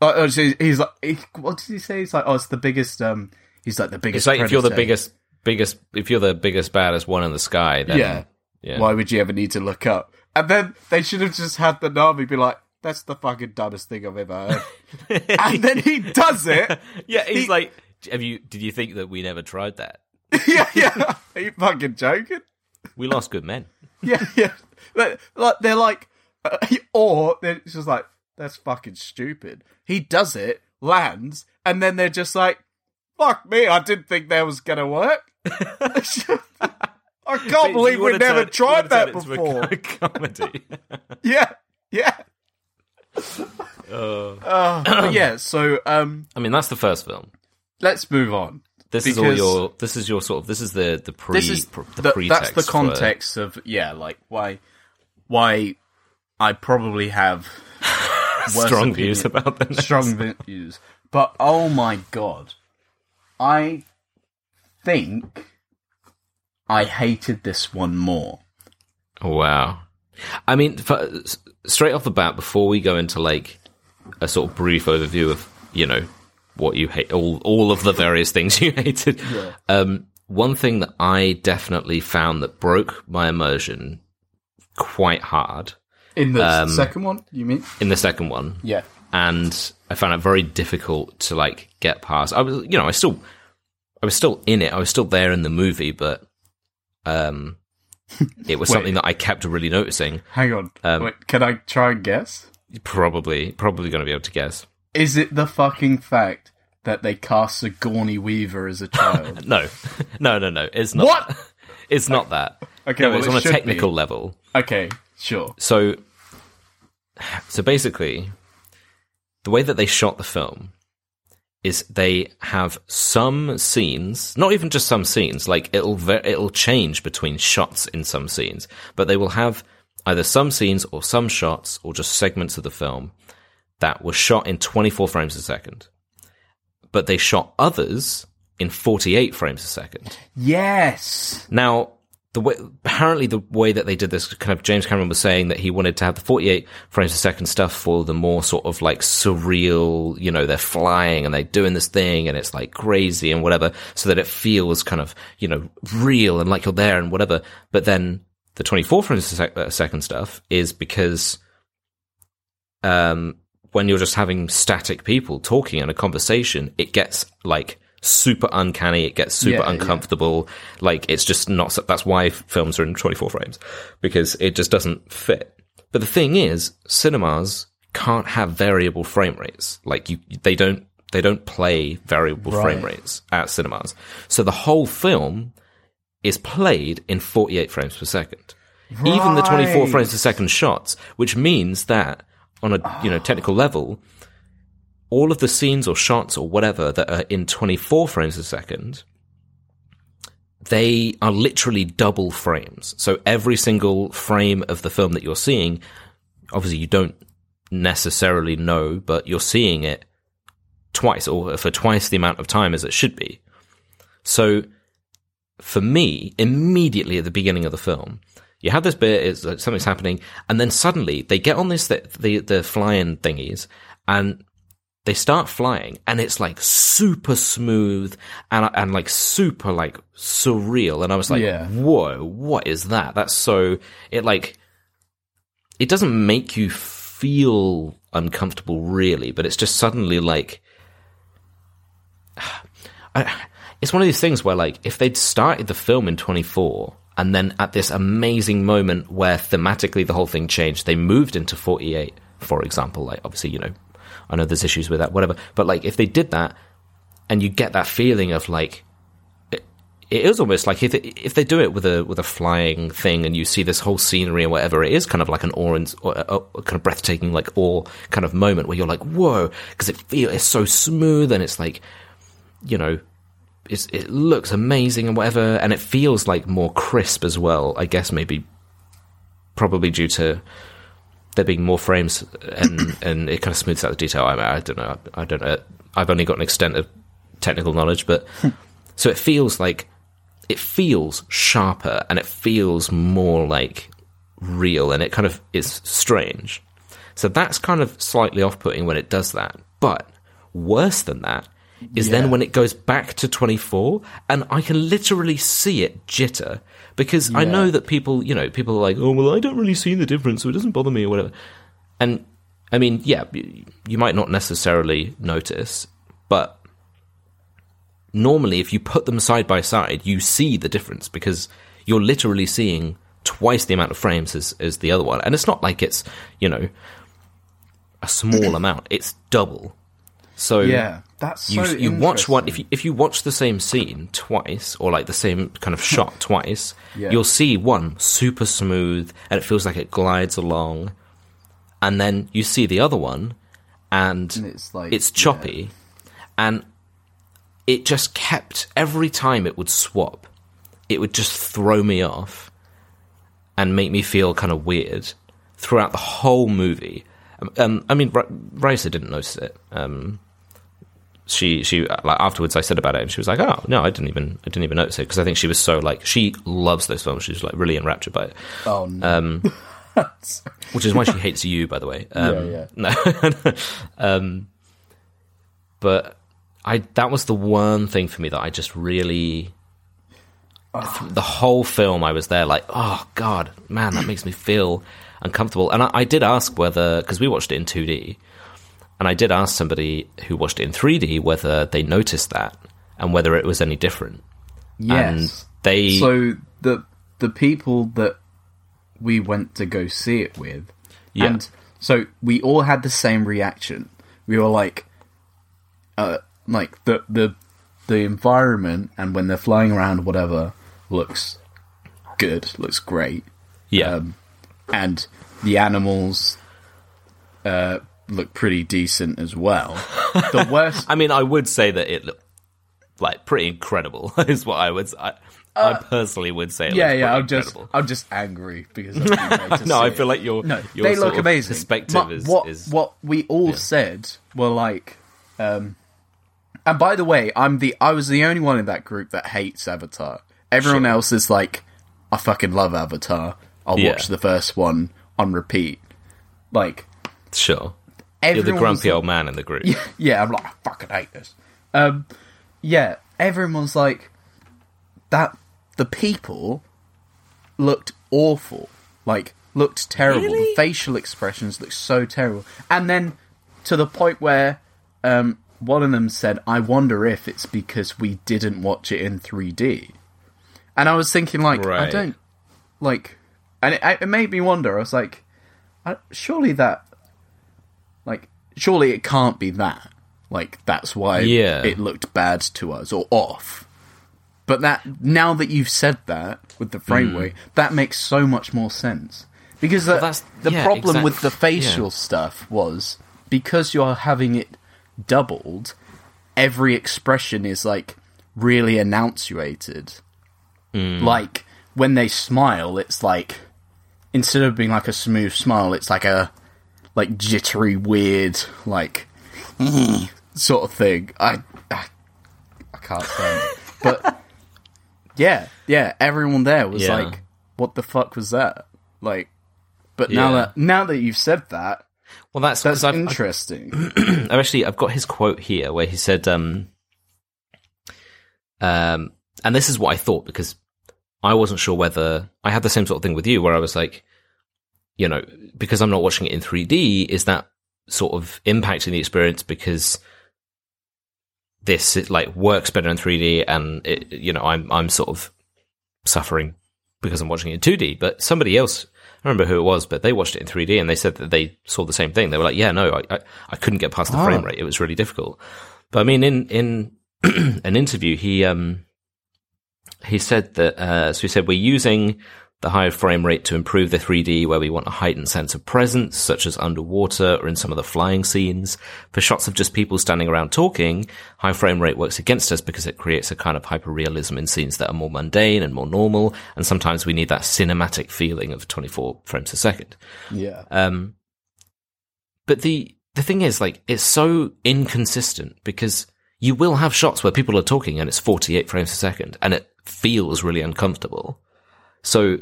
Oh, so he's like, he, what did he say? He's like, "Oh, it's the biggest." Um, he's like the biggest. It's like if you're the biggest, biggest, if you're the biggest, baddest one in the sky, then Yeah. yeah. Why would you ever need to look up? And then they should have just had the Na'vi be like, "That's the fucking dumbest thing I've ever heard." and then he does it. Yeah, he's He- like, have you? Did you think that we never tried that? yeah, yeah. Are you fucking joking? We lost good men. Yeah, yeah. Like, like, they're like, uh, or they're just like, "That's fucking stupid." He does it, lands, and then they're just like, "Fuck me! I didn't think that was gonna work." I can't believe we never turn- tried that turn it into before. Comedy. yeah, yeah. Uh, Uh, yeah, so um, I mean, that's the first film. let's move on. This is all your. This is your sort of. This is the the pre. this is the, the, pretext that's the for- context of yeah, like why why I probably have strong views about them. strong views. But oh my god, I think I hated this one more. Wow. I mean, for, straight off the bat, before we go into like a sort of brief overview of you know what you hate, all all of the various things you hated. Um, one thing that I definitely found that broke my immersion quite hard In the Um, second one, you mean? in the second one, Yeah. and I found it very difficult to like get past. I was, you know, I still, I was still in it. I was still there in the movie, but um, it was something that I kept really noticing. Hang on. Um, Wait, can I try and guess? Probably, probably going to be able to guess. Is it the fucking fact that they cast Sigourney Weaver as a child? No, no, no, no. It's not. What? It's not that. Okay, no, well, it's it on a technical be. level. okay, sure. So, so basically, the way that they shot the film is they have some scenes, not even just some scenes, like it'll ve- it'll change between shots in some scenes, but they will have either some scenes or some shots or just segments of the film that were shot in 24 frames a second. But they shot others in 48 frames a second. Yes. Now, the way apparently the way that they did this, kind of James Cameron was saying that he wanted to have the 48 frames a second stuff for the more sort of like surreal, you know, they're flying and they're doing this thing and it's like crazy and whatever, so that it feels kind of, you know, real and like you're there and whatever. But then the 24 frames a, sec- a second stuff is because, um, when you're just having static people talking in a conversation, it gets like super uncanny. It gets super Yeah, yeah. uncomfortable. Like it's just not. That's why films are in 24 frames because it just doesn't fit. But the thing is, cinemas can't have variable frame rates. Like you, they don't. They don't play variable frame rates at cinemas. So the whole film is played in 48 frames per second. Even the 24 frames per second shots, which means that on a you know technical level, all of the scenes or shots or whatever that are in 24 frames a second, they are literally double frames. So every single frame of the film that you're seeing, obviously you don't necessarily know, but you're seeing it twice or for twice the amount of time as it should be. So for me, immediately at the beginning of the film, you have this bit, it's something's happening, and then suddenly they get on this, the, the flying thingies, and they start flying, and it's like super smooth and, and like super like surreal. And I was like, Yeah. whoa, what is that? That's so, it like, it doesn't make you feel uncomfortable really, but it's just suddenly like I, it's one of these things where like if they'd started the film in 24 and then at this amazing moment where thematically the whole thing changed, they moved into 48, for example, like obviously, you know, I know there's issues with that, whatever, but like if they did that and you get that feeling of like it, it is almost like if if they do it with a with a flying thing and you see this whole scenery and whatever, it is kind of like an awe, or a, a kind of breathtaking like awe kind of moment where you're like whoa because it feels it's so smooth and it's like you know it's, it looks amazing and whatever and it feels like more crisp as well. I guess maybe probably due to there being more frames and and it kind of smooths out the detail. I, I don't know. I don't know. I've only got an extent of technical knowledge, but hmm. so it feels like it feels sharper and it feels more like real and it kind of is strange. So that's kind of slightly off putting when it does that. But worse than that is yeah. then when it goes back to 24 and I can literally see it jitter because yeah. I know that people, you know, people are like, oh, well, I don't really see the difference, so it doesn't bother me or whatever. And I mean, yeah, you might not necessarily notice, but normally if you put them side by side, you see the difference because you're literally seeing twice the amount of frames as, as the other one. And it's not like it's, you know, a small amount, it's double. So yeah, that's so you, you watch one if you if you watch the same scene twice or like the same kind of shot twice, yeah. you'll see one super smooth and it feels like it glides along, and then you see the other one, and, and it's like it's choppy, yeah. and it just kept every time it would swap, it would just throw me off and make me feel kind of weird throughout the whole movie. Um, um I mean, R- Raisa didn't notice it. Um, she she like afterwards I said about it and she was like, oh no, I didn't even I didn't even notice it because I think she was so like she loves those films. She's like really enraptured by it. Oh no. Um, which is why she hates you, by the way. Um, yeah, yeah. No, um, but I that was the one thing for me that I just really oh. the whole film I was there like oh god man that makes me feel uncomfortable and I, I did ask whether because we watched it in 2D and I did ask somebody who watched it in 3D whether they noticed that and whether it was any different yes and they so the the people that we went to go see it with yeah. and so we all had the same reaction we were like uh, like the the the environment and when they're flying around, whatever, looks good, looks great. Yeah, um, and the animals uh, look pretty decent as well. The worst. I mean, I would say that it looked like pretty incredible. Is what I would. I, uh, I personally would say. yeah, yeah. I'm just, I'm just angry because no, I feel like your no, your they look amazing. Perspective is, what is, what we all yeah. said were like. Um, and by the way, I'm the I was the only one in that group that hates Avatar. Everyone sure. else is like, I fucking love Avatar. I'll yeah. watch the first one on repeat. Like, sure. You're the grumpy old man in the group. Yeah, yeah, I'm like, I fucking hate this. Um, yeah, everyone's like, that. The people looked awful. Like, looked terrible. Really? The facial expressions looked so terrible. And then to the point where um, one of them said, I wonder if it's because we didn't watch it in 3D. And I was thinking, like, right. I don't, like, and it, it, made me wonder. I was like, I, surely that, surely it can't be that. Like, that's why yeah. it looked bad to us or off. But that, now that you've said that with the frame rate, mm. that makes so much more sense. Because the, well, the yeah, problem with the facial yeah. stuff was because you're having it doubled, every expression is like really enunciated. Mm. Like when they smile, it's like instead of being like a smooth smile, it's like a like jittery, weird, like sort of thing. I I, I can't say, but yeah, yeah. Everyone there was yeah. like, "What the fuck was that?" Like, but now yeah. that now that you've said that, well, that's that's interesting. I've, I've actually I've got his quote here where he said, um, um, and this is what I thought because I wasn't sure whether I had the same sort of thing with you where I was like, you know, because I'm not watching it in 3D, is that sort of impacting the experience because this it, like works better in 3D and it, you know, I'm, I'm sort of suffering because I'm watching it in 2D, but somebody else, I remember who it was, but they watched it in 3D and they said that they saw the same thing. They were like, yeah, no, I, I, I couldn't get past the oh. frame rate. It was really difficult. But I mean, in, in an interview, he, um, he said that, uh, so he said, we're using the higher frame rate to improve the 3D where we want a heightened sense of presence, such as underwater or in some of the flying scenes. For shots of just people standing around talking, high frame rate works against us because it creates a kind of hyperrealism in scenes that are more mundane and more normal. And sometimes we need that cinematic feeling of 24 frames a second. Yeah. Um, but the, the thing is, like, it's so inconsistent because you will have shots where people are talking and it's 48 frames a second and it feels really uncomfortable so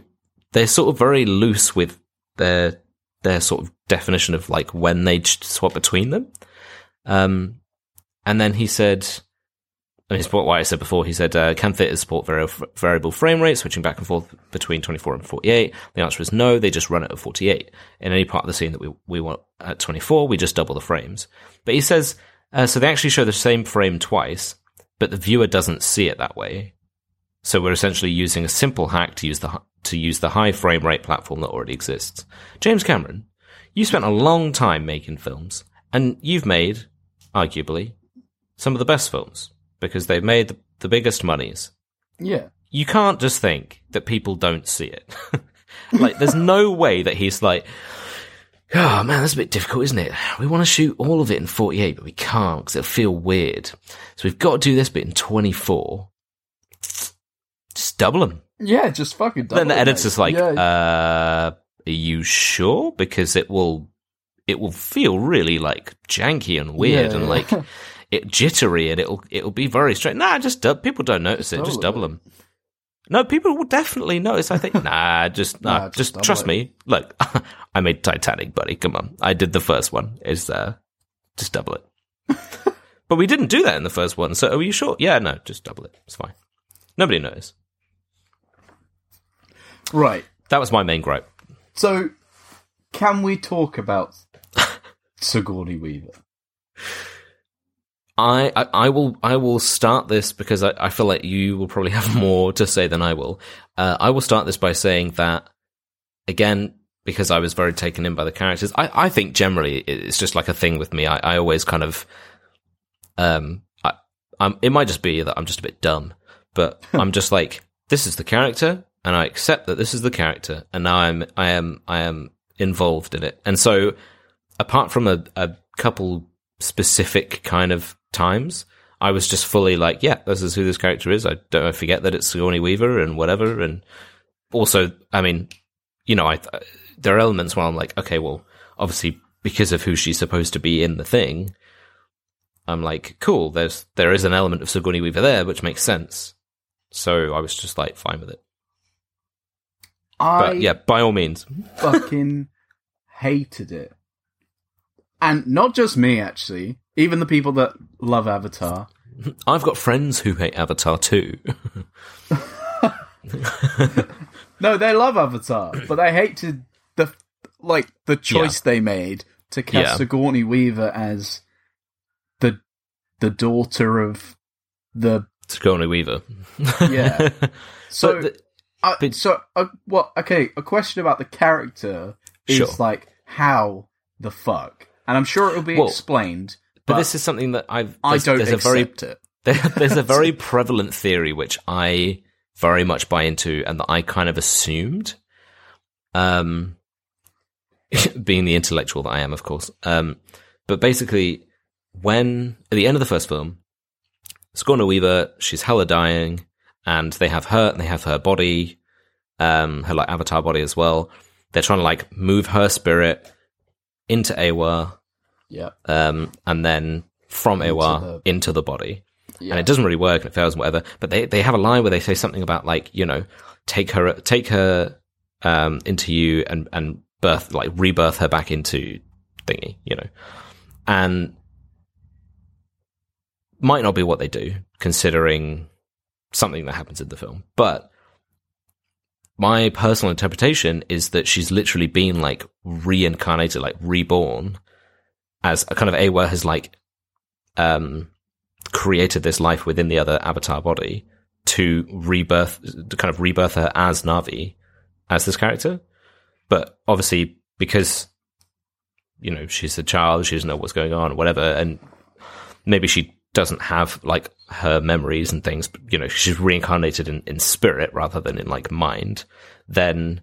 they're sort of very loose with their their sort of definition of like when they swap between them. Um, and then he said, I mean, what I said before, he said, uh, can theaters support vari- variable frame rate, switching back and forth between 24 and 48? The answer is no, they just run it at 48. In any part of the scene that we, we want at 24, we just double the frames. But he says, uh, so they actually show the same frame twice, but the viewer doesn't see it that way. So we're essentially using a simple hack to use the to use the high frame rate platform that already exists. James Cameron, you spent a long time making films, and you've made, arguably, some of the best films because they've made the, the biggest monies. Yeah. You can't just think that people don't see it. like, there's no way that he's like, oh man, that's a bit difficult, isn't it? We want to shoot all of it in 48, but we can't because it'll feel weird. So we've got to do this bit in 24 just double them. Yeah, just fucking double Then the editor's like, yeah. uh, are you sure? Because it will, it will feel really like janky and weird yeah, and like it jittery and it'll, it'll be very strange. Nah, just people don't notice it. Just double them. No, people will definitely notice. I think. Nah, just nah, nah just, just trust it. me. Look, I made Titanic, buddy. Come on, I did the first one. Is uh, just double it. but we didn't do that in the first one. So are you sure? Yeah, no, just double it. It's fine. Nobody knows. Right. That was my main gripe. So, can we talk about Sigourney Weaver? I, I, I will I will start this because I, I feel like you will probably have more to say than I will. Uh, I will start this by saying that again because I was very taken in by the characters. I, I think generally it's just like a thing with me. I, I always kind of um I I'm, it might just be that I'm just a bit dumb, but I'm just like this is the character and I accept that this is the character, and now I'm I am I am involved in it. And so, apart from a, a couple specific kind of times, I was just fully like, yeah, this is who this character is. I don't I forget that it's Sigourney Weaver and whatever. And also, I mean, you know, I there are elements where I'm like, okay, well, obviously because of who she's supposed to be in the thing, I'm like, cool. There's there is an element of Sigourney Weaver there, which makes sense. So I was just like fine with it. I but yeah, by all means. fucking hated it. And not just me, actually. Even the people that love Avatar. I've got friends who hate Avatar too. no, they love Avatar, but they hated the like the choice yeah. they made to cast yeah. Sigourney Weaver as the the daughter of the Sigourney Weaver. yeah. So the, uh, but, so, uh, well, okay. A question about the character is sure. like how the fuck, and I'm sure it'll be well, explained. But, but, this is something that I've. I don't there's accept a very, it. There, there's a very prevalent theory which I very much buy into, and that I kind of assumed. Um, being the intellectual that I am, of course. Um, but basically, when at the end of the first film, Sigourney Weaver, she's hella dying and they have her and they have her body, um, her like avatar body as well. They're trying to like move her spirit into Eywa, yeah, um, and then from into Eywa the... into the body. Yeah. And it doesn't really work and it fails and whatever. But they, they have a line where they say something about like, you know, take her, take her, um, into you and, and birth, like rebirth her back into thingy, you know, and might not be what they do considering something that happens in the film. But my personal interpretation is that she's literally been like reincarnated, like reborn, as a kind of Eywa has like um created this life within the other avatar body to rebirth, to kind of rebirth her as Na'vi, as this character. But obviously, because you know she's a child, she doesn't know what's going on, whatever, and maybe she doesn't have like her memories and things. But, you know, she's reincarnated in, in spirit rather than in like mind. Then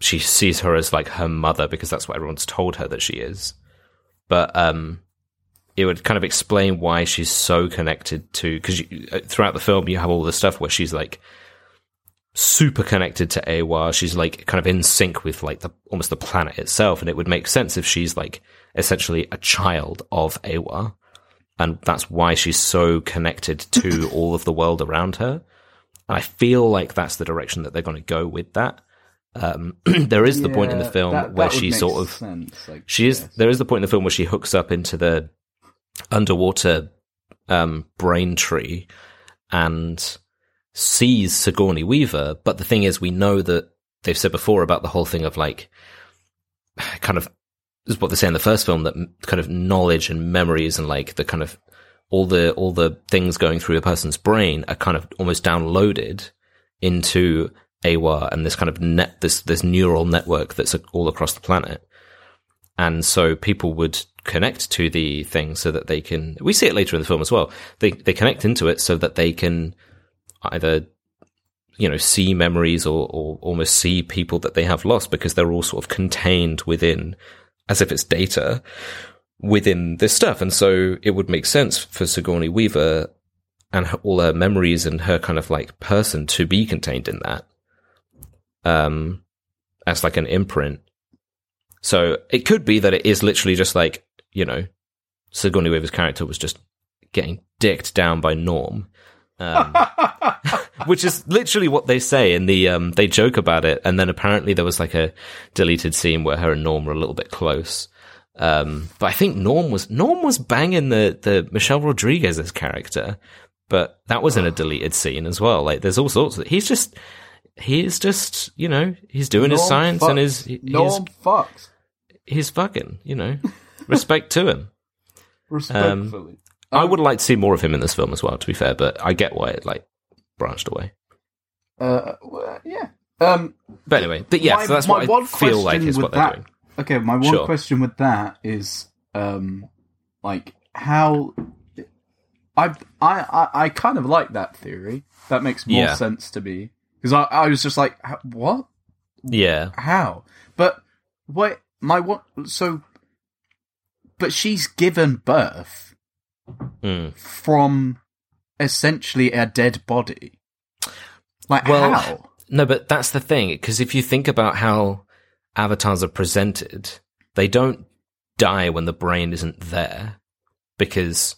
she sees her as like her mother because that's what everyone's told her that she is. But um, it would kind of explain why she's so connected to because throughout the film you have all the stuff where she's like super connected to Eywa. She's like kind of in sync with like the almost the planet itself, and it would make sense if she's like essentially a child of Eywa, and that's why she's so connected to all of the world around her. And I feel like that's the direction that they're going to go with that. Um, there is the point in the film that- where she sort of sense, I she is guess. there is the point in the film where she hooks up into the underwater um, brain tree and sees Sigourney Weaver. But the thing is, we know that they've said before about the whole thing of like kind of is what they say in the first film that kind of knowledge and memories and like the kind of all the all the things going through a person's brain are kind of almost downloaded into Eywa and this kind of net this this neural network that's uh, all across the planet. And so people would connect to the thing so that they can we see it later in the film as well. They they connect into it so that they can either you know see memories or, or almost see people that they have lost because they're all sort of contained within as if it's data within this stuff. And so it would make sense for Sigourney Weaver and her, all her memories and her kind of like person to be contained in that um as like an imprint. So it could be that it is literally just like you know Sigourney Weaver's character was just getting dicked down by Norm um, which is literally what they say in the um they joke about it. And then apparently there was like a deleted scene where her and Norm were a little bit close. Um but I think Norm was Norm was banging the the Michelle Rodriguez's character but that was in a deleted scene as well. Like there's all sorts of he's just he's just you know he's doing his Norm science and his he's Norm fucks. he's fucking you know respect to him. Respectfully. I would like to see more of him in this film as well to be fair but I get why it like branched away uh, well, yeah. Um, But anyway, but yeah, my- so that's what I one feel like question is what they're that- doing. Okay, my one Sure. question with that is, um, like how I I I, I kind of like that theory. That makes more Yeah. sense to me because I I was just like, what? Yeah, How? But what? My what? So, but she's given birth Mm. from essentially a dead body. Like Well, how? no, but that's the thing because if you think about how avatars are presented, they don't die when the brain isn't there because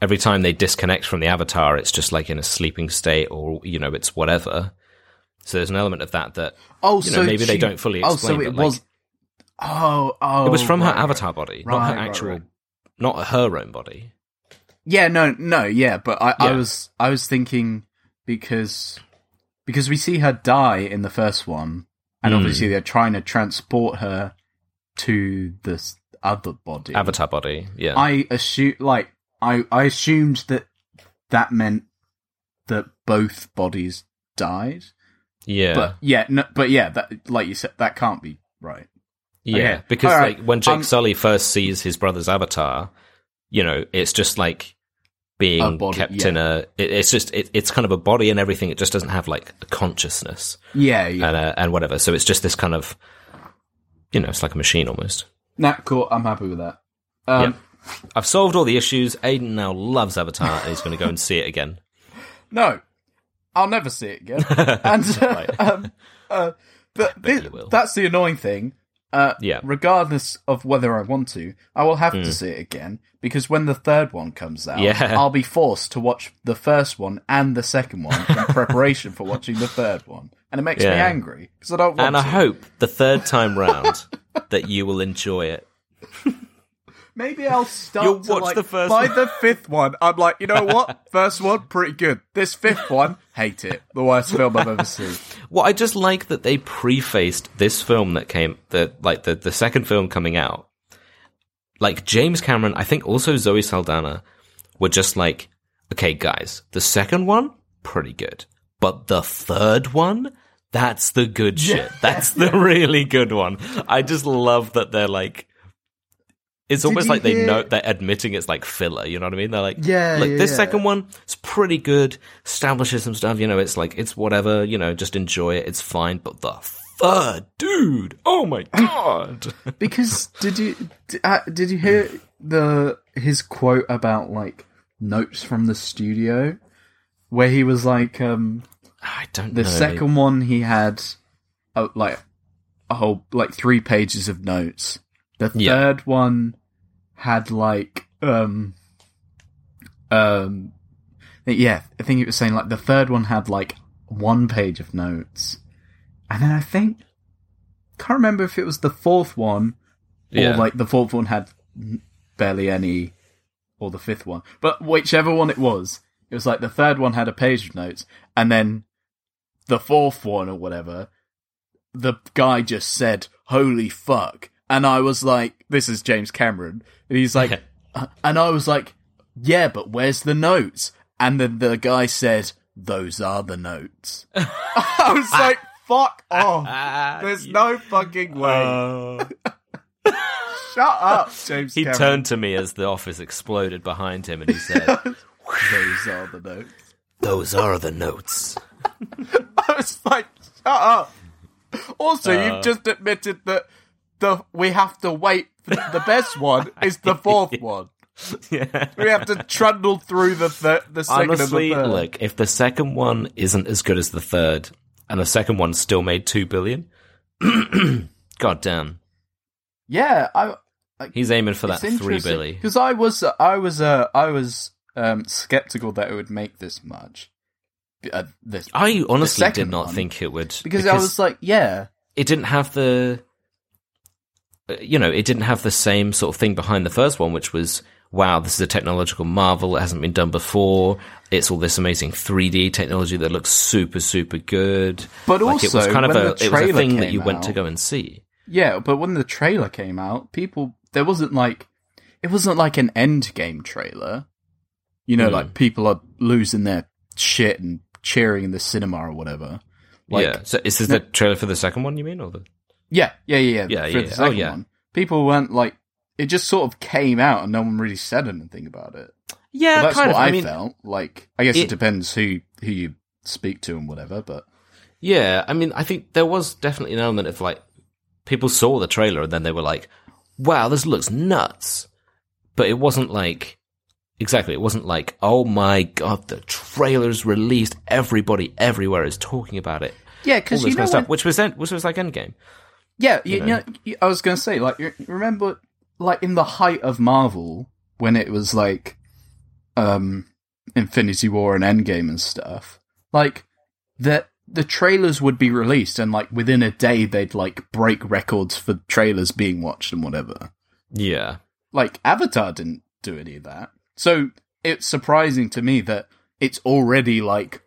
every time they disconnect from the avatar, it's just like in a sleeping state or you know it's whatever. So there's an element of that that Oh, you know, so maybe they don't fully Oh, explain, so it like, was. Oh, oh, it was from right, her avatar body, not Right, her right, actual, right. not her own body. Yeah, no, no, yeah, but I, I was, I was thinking because because we see her die in the first one, and Hmm. obviously they're trying to transport her to this other body. Avatar body, yeah. I assume, like, I I assumed that that meant that both bodies died. yeah. But yeah, no, but yeah, that like you said, that can't be right. Yeah, Okay. because right. like when Jake Um, Sully first sees his brother's avatar, you know, it's just like being body, kept yeah. in a. It, it's just it, it's kind of a body and everything. It just doesn't have like a consciousness Yeah, yeah. and uh, and whatever. So it's just this kind of, you know, it's like a machine almost. Nah, cool. I'm happy with that. Um, yeah, I've solved all the issues. Aiden now loves Avatar and he's going to go and see it again. No, I'll never see it again. and uh, um, uh, but bet thi- you will. that's the annoying thing. Uh, Yeah. Hmm. Regardless of whether I want to, I will have to see it again because when the third one comes out, Yeah. I'll be forced to watch the first one and the second one in preparation for watching the third one, and it makes me angry because I don't want And I hope the third time round that you will enjoy it. Maybe I'll start You'll watch like the first by one. the fifth one. I'm like, you know what? First one, pretty good. This fifth one, hate it. The worst film I've ever seen. Well, I just like that they prefaced this film that came, the like the the second film coming out. Like James Cameron, I think also Zoe Saldana were just like, okay, guys, the second one pretty good, but the third one, that's the good shit. That's the really good one. I just love that they're like. It's almost you like they hear- know they're admitting it's like filler. You know what I mean? They're like, Yeah, look, yeah, this yeah. second one is pretty good, establishes some stuff. You know, it's like it's whatever. You know, just enjoy it. It's fine. But the third, dude, oh my god, Because did you did, uh, did you hear the his quote about like notes from the studio, where he was like, um, I don't know the know. second one he had, uh, like a whole like three pages of notes. The Yeah. third one had like um um yeah, I think it was saying like the third one had like one page of notes, and then I think can't remember if it was the fourth one yeah. or like the fourth one had barely any, or the fifth one. But whichever one it was, it was like the third one had a page of notes, and then the fourth one or whatever, the guy just said, "Holy fuck!" And I was like, "This is James Cameron," and he's like, uh, and I was like, "Yeah, but where's the notes?" And then the guy said, "Those are the notes." I was like, "Fuck off!" Ah, There's no fucking way. Uh, Shut up, James. he Cameron. turned to me as the office exploded behind him, and he said, Those are the notes. "Those are the notes." I was like, shut up. Also, Uh. you've just admitted that the we have to wait. For the best one is the fourth one. yeah. We have to trundle through the thir- the second Honestly, and the third. look, if the second one isn't as good as the third, and the second one still made two billion, god damn, yeah, I he's aiming for that three billion. because I was I was uh, I was um, skeptical that it would make this much. Uh, this I honestly did second not one. think it would because, I was like, yeah, it didn't have the you know it didn't have the same sort of thing behind the first one which was wow this is a technological marvel it hasn't been done before it's all this amazing 3d technology that looks super super good But like it was also, kind of a it was a thing that you went to go and see Yeah, but when the trailer came out, people there wasn't like it wasn't like an end game trailer. You know, Hmm. like people are losing their shit and cheering in the cinema or whatever. Like yeah so is this the trailer for the second one you mean or the yeah, yeah, yeah, Yeah, for yeah, the yeah. Oh, second yeah. one. People weren't like it just sort of came out and no one really said anything about it. yeah Well, that's kind what of I, i mean felt. Like I guess it, it- depends who who you speak to and whatever, but Yeah, I mean, I think there was definitely an element of like people saw the trailer and then they were like, "Wow, this looks nuts," but it wasn't like exactly. It wasn't like, "Oh my god, the trailer's released. Everybody everywhere is talking about it." yeah, because you know stuff, when- which was en- which was like Endgame. Yeah, you, you you know? know, I was going to say, like, remember, like, in the height of Marvel, when it was like, um, Infinity War and Endgame and stuff, like, the, the trailers would be released and, like, within a day, they'd, like, break records for trailers being watched and whatever. Yeah, Like, Avatar didn't do any of that. So, it's surprising to me that it's already, like,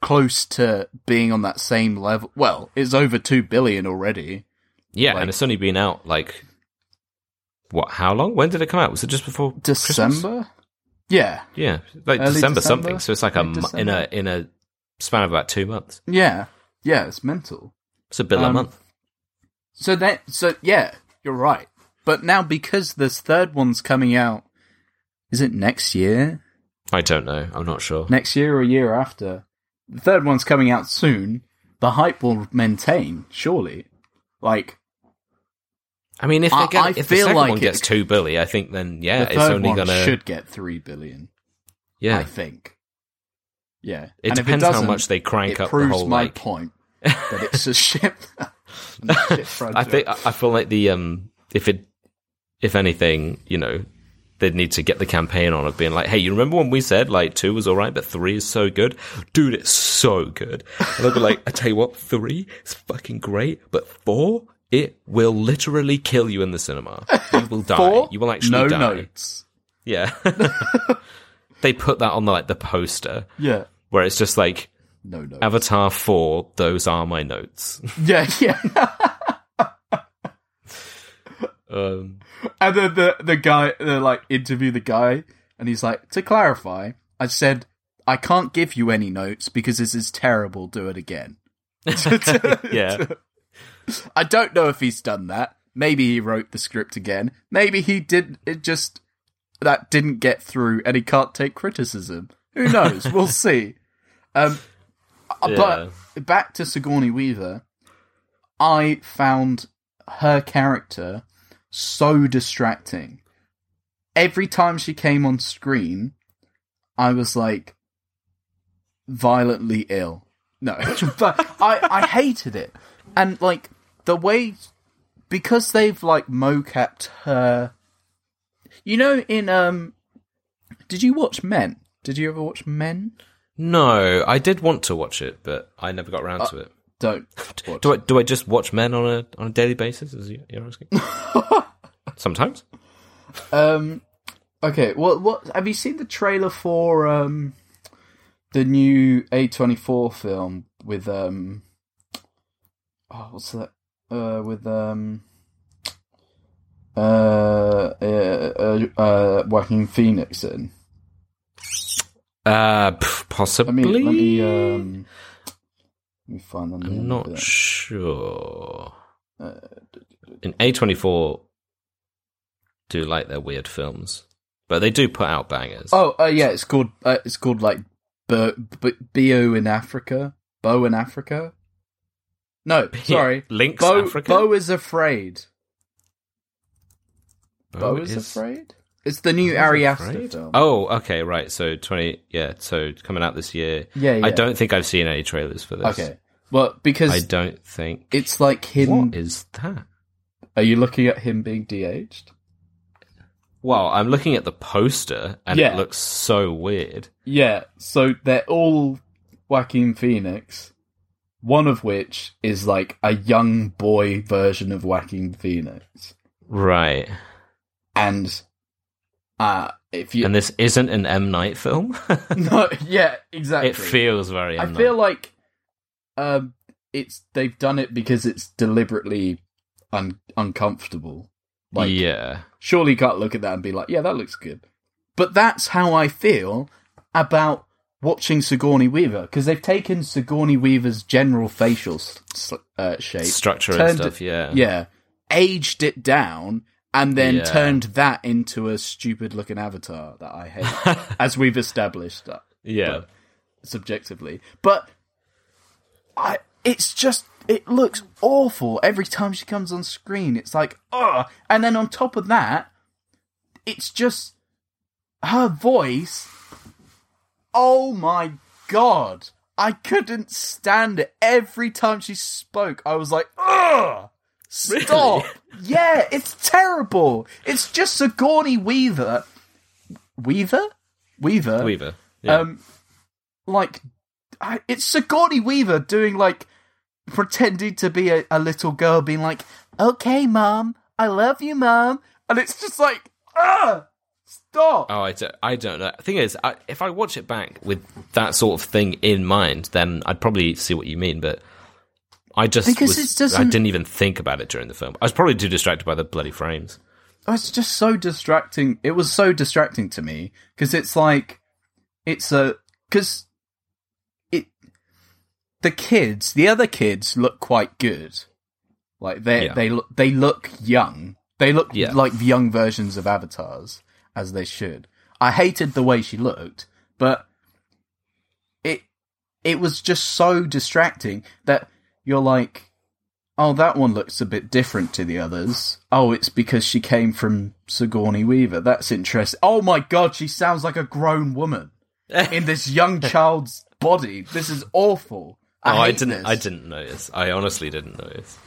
close to being on that same level. Well, it's over 2 billion already. Yeah, Like- and it's only been out like what? How long? When did it come out? Was it just before Christmas? December? Yeah, Yeah, like December, December? something. So it's like a mo- in a in a span of about two months. yeah, yeah. It's mental. It's a bill a Um, month. So that, so yeah, you're right. But now because this third one's coming out, is it next year? I don't know. I'm not sure. Next year or a year after? The third one's coming out soon. The hype will maintain, surely. Like I mean, if I- they get, I if the feel second like one gets two billy, I think then yeah, the it's only one gonna should get three billion. yeah. I think. Yeah, it And if depends how much they crank it up the proves whole my like. point that it's a ship. shit project. I think I feel like the um if it if anything you know they'd need to get the campaign on of being like hey you remember when we said like two was all right but three is so good dude it's so good and they'll be like I tell you what three is fucking great but four It will literally kill you in the cinema. You will die. Four, you will actually no die. notes. Yeah. they put that on the, like the poster Yeah, where it's just like no notes. Avatar 4, those are my notes. yeah, yeah. um, And then the the guy, they like interview the guy, and he's like, to clarify, I said I can't give you any notes because this is terrible. Do it again. yeah. I don't know if he's done that. Maybe he wrote the script again. Maybe he did. It just that didn't get through, and he can't take criticism. Who knows? we'll see. Um, Yeah. but back to Sigourney Weaver, I found her character so distracting. Every time she came on screen, I was like violently ill. No, but I I hated it, and like the way because they've like mocapped her. You know, in um, did you watch Men? Did you ever watch Men? No, I did want to watch it, but I never got around to it. Don't watch Do I do I just watch men on a on a daily basis? Is you- you're asking? Sometimes. Um. Okay. What? What? Have you seen the trailer for um the new A twenty four film with um? Oh, what's that? Uh, with um. Uh, uh, uh, uh, Joaquin Phoenix in. Uh, pff, Let me let me um. Let me find the name. I'm not sure. Uh, In A24 do like their weird films, but they do put out bangers. Oh, uh, yeah, it's called uh, it's called like Bo, Bo in Africa. Bo in Africa. No, sorry. Links Bo, Africa. Beau is afraid. Beau, Beau is, is- afraid. It's the new Bo Ari Aster film. Oh, okay, right. So 20, yeah, so coming out this year. yeah, yeah. I don't think I've seen any trailers for this. Okay, well, because I don't think. it's like him. What is that? Are you looking at him being de-aged? Well, I'm looking at the poster and Yeah. it looks so weird. Yeah. So they're all Joaquin Phoenix. One of which is like a young boy version of Joaquin Phoenix. Right. and uh if you And this isn't an M Night film. no yeah exactly it feels very i M feel like um it's they've done it because it's deliberately un- uncomfortable like yeah. surely you can't look at that and be like yeah that looks good but that's how i feel about watching sigourney weaver because they've taken sigourney weaver's general facial uh, shape Structure and stuff, yeah. yeah, aged it down, and then Yeah. turned that into a stupid looking avatar that I hate, as we've established uh, Yeah. subjectively. But I, it's just it looks awful every time she comes on screen. It's like ugh, and then on top of that, it's just her voice. Oh my god. I couldn't stand it. Every time she spoke, I was like, ugh! Stop! Yeah, it's terrible. It's just Sigourney Weaver. Weaver? Weaver? Weaver. Yeah. Um, like, I, it's Sigourney Weaver doing, like, pretending to be a, a little girl, being like, okay, mom, I love you, mom. And it's just like, ah! Stop! Oh, I don't, I don't know. The thing is, I, if I watch it back with that sort of thing in mind, then I'd probably see what you mean. But I just Because was- it doesn't- I didn't even think about it during the film. I was probably too distracted by the bloody frames. Oh, it's just so distracting. It was so distracting to me because it's like it's a because it the kids, the other kids look quite good. Like they Yeah. they look they look young. They look Yeah. like young versions of avatars as they should. I hated the way she looked, but it it was just so distracting that you're like oh, that one looks a bit different to the others. Oh, it's because she came from Sigourney Weaver. That's interesting. Oh my god, she sounds like a grown woman in this young child's body. This is awful. I, oh, I didn't. this. I didn't notice. I honestly didn't notice.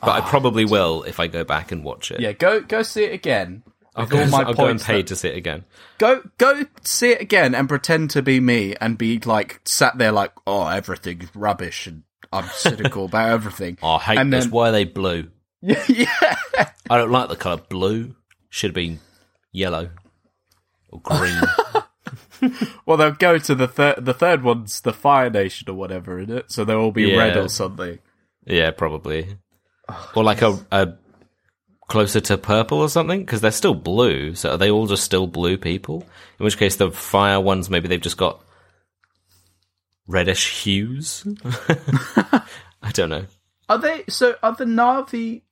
But I ah, probably will if I go back and watch it. Yeah, go go see it again. I'll go, my I'll go and pay that- to see it again. Go go see it again and pretend to be me and be like sat there like, oh, everything's rubbish and I'm cynical about everything. Oh, I hate And this. then- Why are they blue? Yeah, yeah. I don't like the color blue. Should have been yellow or green. Well, they'll go to the third. The third one's the Fire Nation or whatever in it, so they'll all be red or something. yeah, probably. Or like a, a closer to purple or something because they're still blue. So are they all just still blue people? In which case, the fire ones maybe they've just got reddish hues. I don't know. Are they? So are the Na'vi?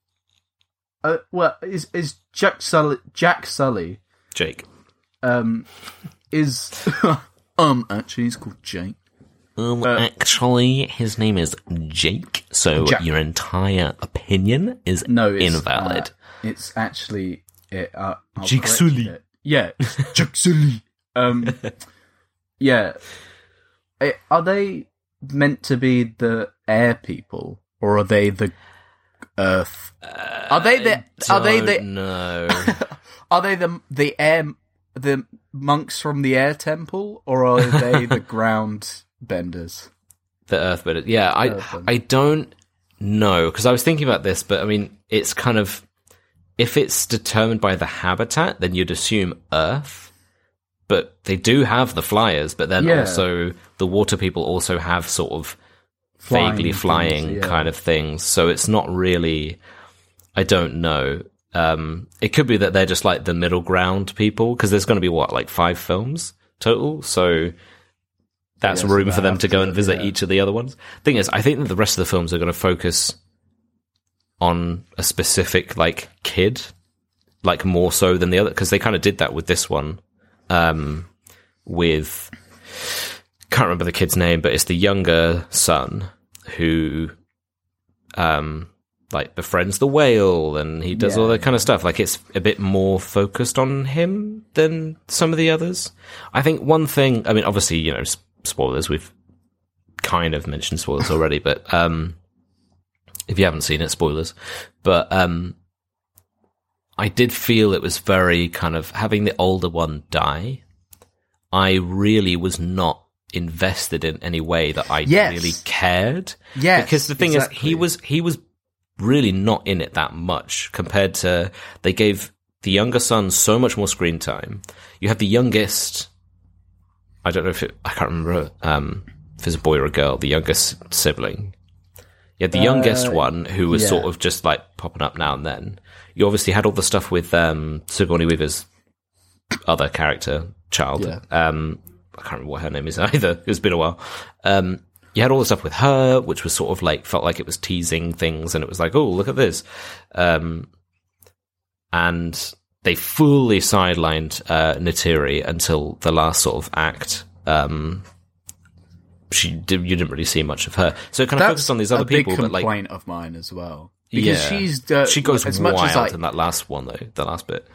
Uh, well, is is Jack Sully? Jack Sully Jake. um is um actually he's called Jake. Um, actually, his name is Jake, so Jack. your entire opinion is No, invalid. uh, it's actually it. Uh, I'll Jake correct Sully. it. Yeah, it's Jack Sully. Um, yeah. Eh, Are they meant to be the air people, or are they the Earth? are they the? Are they the? No. Are they the the air the monks from the air temple, or are they the ground benders? the Earthbender. Yeah, I Earthbender. I don't know because I was thinking about this, but I mean, it's kind of if it's determined by the habitat, then you'd assume Earth. But they do have the flyers, but then Yeah. also the water people also have sort of Flying vaguely things, flying yeah. kind of things. So it's not really. I don't know. Um, it could be that they're just like the middle ground people because there's going to be what like five films total. So that's room for them to go and visit yeah. each of the other ones. Thing is, I think that the rest of the films are going to focus on a specific like kid, like more so than the other because they kind of did that with this one. Um, with can't remember the kid's name, but it's the younger son who, um, like befriends the whale and he does all that kind of stuff. Like it's a bit more focused on him than some of the others. I think one thing, I mean, obviously, you know, spoilers, we've kind of mentioned spoilers already, but, um, if you haven't seen it, spoilers. But, um, I did feel it was very kind of having the older one die. I really was not invested in any way that I Yes. really cared. Yes, because the thing is, he was he was really not in it that much compared to they gave the younger son so much more screen time. You have the youngest. I don't know if it. I can't remember um, if it's a boy or a girl. The youngest sibling. You had the youngest one who was yeah. sort of just like popping up now and then. You obviously had all the stuff with um, Sigourney Weaver's other character, child. Yeah. Um, I can't remember what her name is either. It's been a while. Um, you had all the stuff with her, which was sort of like felt like it was teasing things, and it was like, oh, look at this. Um, and they fully sidelined uh, Neytiri until the last sort of act. Um, she did, you didn't really see much of her, so it kind of focused on these other people. But like, complaint of mine as well. Because yeah, she's uh, she goes as wild much as I in that last one though. The last bit.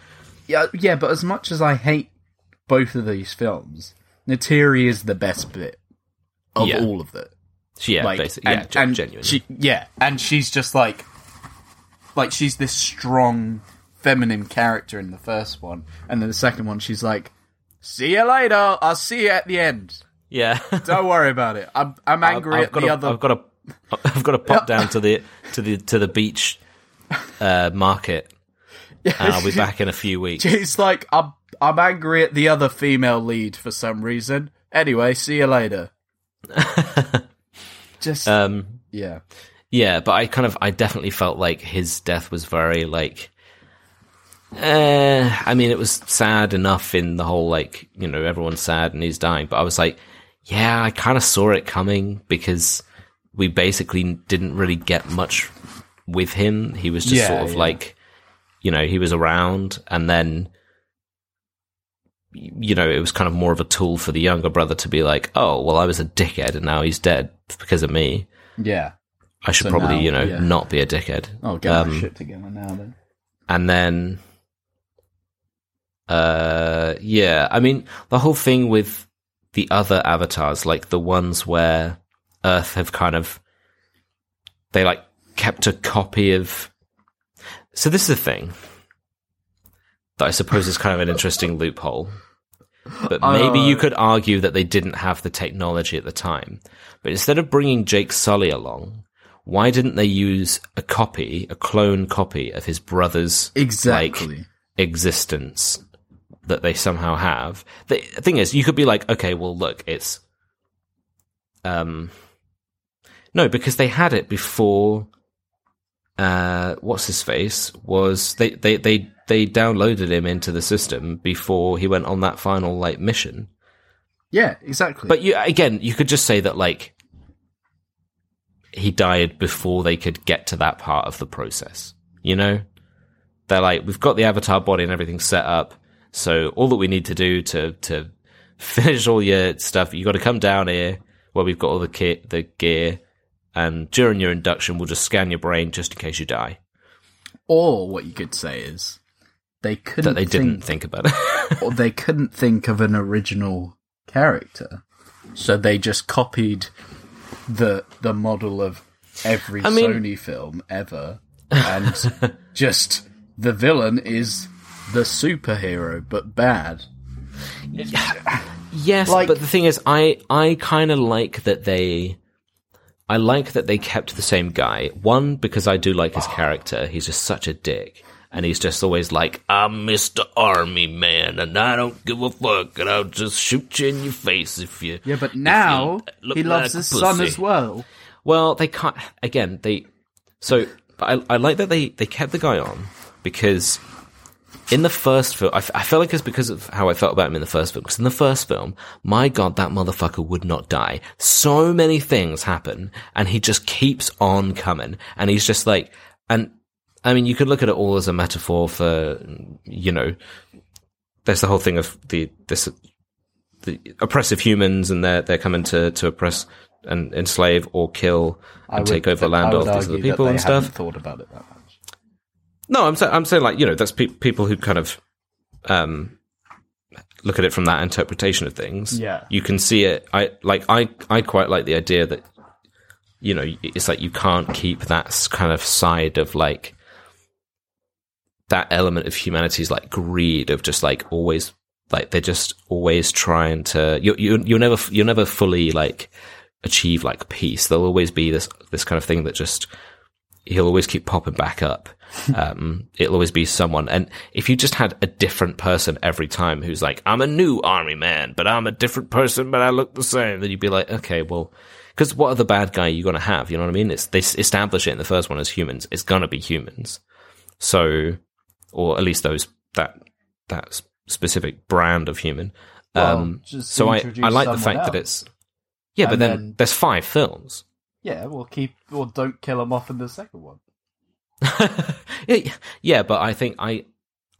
yeah yeah, but as much as I hate both of these films, Neytiri is the best bit of Yeah. all of it. Yeah, like, basically, and, yeah, and genuinely. She, yeah, and she's just like, like she's this strong feminine character in the first one, and then the second one, she's like, "See you later. I'll see you at the end. Yeah. Don't worry about it. I'm I'm angry I've at got the to, other." I've got to, I've got to pop down to the to the to the beach uh, market. and I'll be back in a few weeks. It's like, I'm I'm angry at the other female lead for some reason. Anyway, see you later. Just Um, yeah, yeah, but I kind of, I definitely felt like his death was very like. Eh, I mean, it was sad enough in the whole like you know everyone's sad and he's dying, but I was like, yeah, I kind of saw it coming because we basically didn't really get much with him. He was just Yeah, sort of yeah. like, you know, he was around and then, you know, it was kind of more of a tool for the younger brother to be like, oh, well, I was a dickhead and now he's dead because of me. yeah. I should So probably, now- you know, yeah. not be a dickhead. Oh, get Um, my shit together now then. And then, uh, yeah, I mean, the whole thing with the other avatars, like the ones where Earth have kind of, they like kept a copy of. So this is the thing that I suppose is kind of an interesting loophole. But maybe you Uh, could argue that they didn't have the technology at the time. But instead of bringing Jake Sully along, why didn't they use a copy, a clone copy of his brother's Exactly. like, existence that they somehow have? The thing is, you could be like, okay, well, look, it's um, no, because they had it before. Uh, what's his face was they they they they downloaded him into the system before he went on that final like mission. yeah, exactly. But you again, you could just say that like he died before they could get to that part of the process. You know, they're like, we've got the avatar body and everything set up, so all that we need to do to to finish all your stuff, you got to come down here where we've got all the kit, the gear, and during your induction, we'll just scan your brain just in case you die. or what you could say is they couldn't That they didn't think, think about it. or they couldn't think of an original character, so they just copied the the model of every I mean- Sony film ever, and just the villain is the superhero but bad. Yes, Like- but the thing is, I I kind of like that they, I like that they kept the same guy. One because I do like his character. He's just such a dick, and he's just always like, "I'm Mister Army Man, and I don't give a fuck, and I'll just shoot you in your face if you." Yeah, but now he loves like his a son as well. Well, they can't. Again, they. So I, I like that they they kept the guy on because in the first film, I, f- I felt like it's because of how I felt about him in the first film. Because in the first film, my god, that motherfucker would not die. So many things happen, and he just keeps on coming, and he's just like, and I mean, you could look at it all as a metaphor for, you know, there's the whole thing of the this the oppressive humans, and they're they're coming to to oppress and enslave or kill and take over the land of would these other people and stuff. Thought about it that much. No, I'm saying I'm saying like you know that's pe- people who kind of um look at it from that interpretation of things. Yeah. you can see it. I like I I quite like the idea that you know it's like you can't keep that kind of side of like that element of humanity's like greed of just like always like they're just always trying to you you you'll never you'll never fully like achieve like peace. There'll always be this this kind of thing that just he'll always keep popping back up. Um, it'll always be someone. And if you just had a different person every time who's like, I'm a new army man, but I'm a different person, but I look the same, then you'd be like, okay, well, because what other bad guy are you going to have? You know what I mean? It's, they establish it in the first one as humans. It's going to be humans. So, or at least those, that, that specific brand of human. Well, um, so I, I like the fact that it's, yeah, but then, then- there's five films. Yeah, we'll keep or don't kill him off in the second one. yeah, but I think I,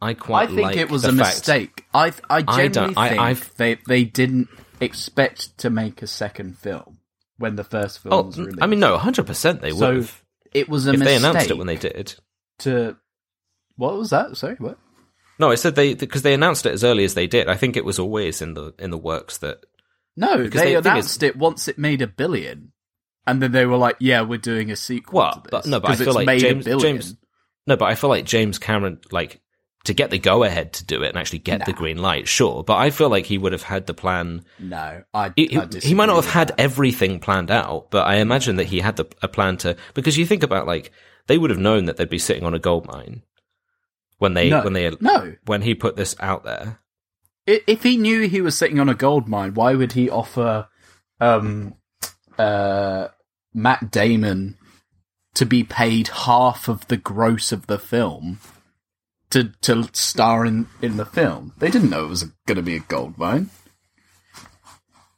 I quite. I think like it was a fact- mistake. I I I genuinely don't- I- think I've- they they didn't expect to make a second film when the first film Oh, was released. I mean, no, hundred percent they So, would it was a if mistake they announced it when they did. to. What was that? Sorry, what? No, I said they because they announced it as early as they did. I think it was always in the in the works that No, Because they the announced it once it made a billion, and then they were like, "Yeah, we're doing a sequel." Well, to this, but- no, but I feel like James- James- no, but I feel like James Cameron like to get the go ahead to do it and actually get the green light. Sure, but I feel like he would have had the plan. No, I, He, I he, might not have had that. everything planned out, but I imagine that he had the, a plan to because you think about like they would have known that they'd be sitting on a gold mine when they no, when they no. when he put this out there. If he knew he was sitting on a gold mine, why would he offer um, uh, Matt Damon to be paid half of the gross of the film to to star in in the film? They didn't know it was going to be a gold mine.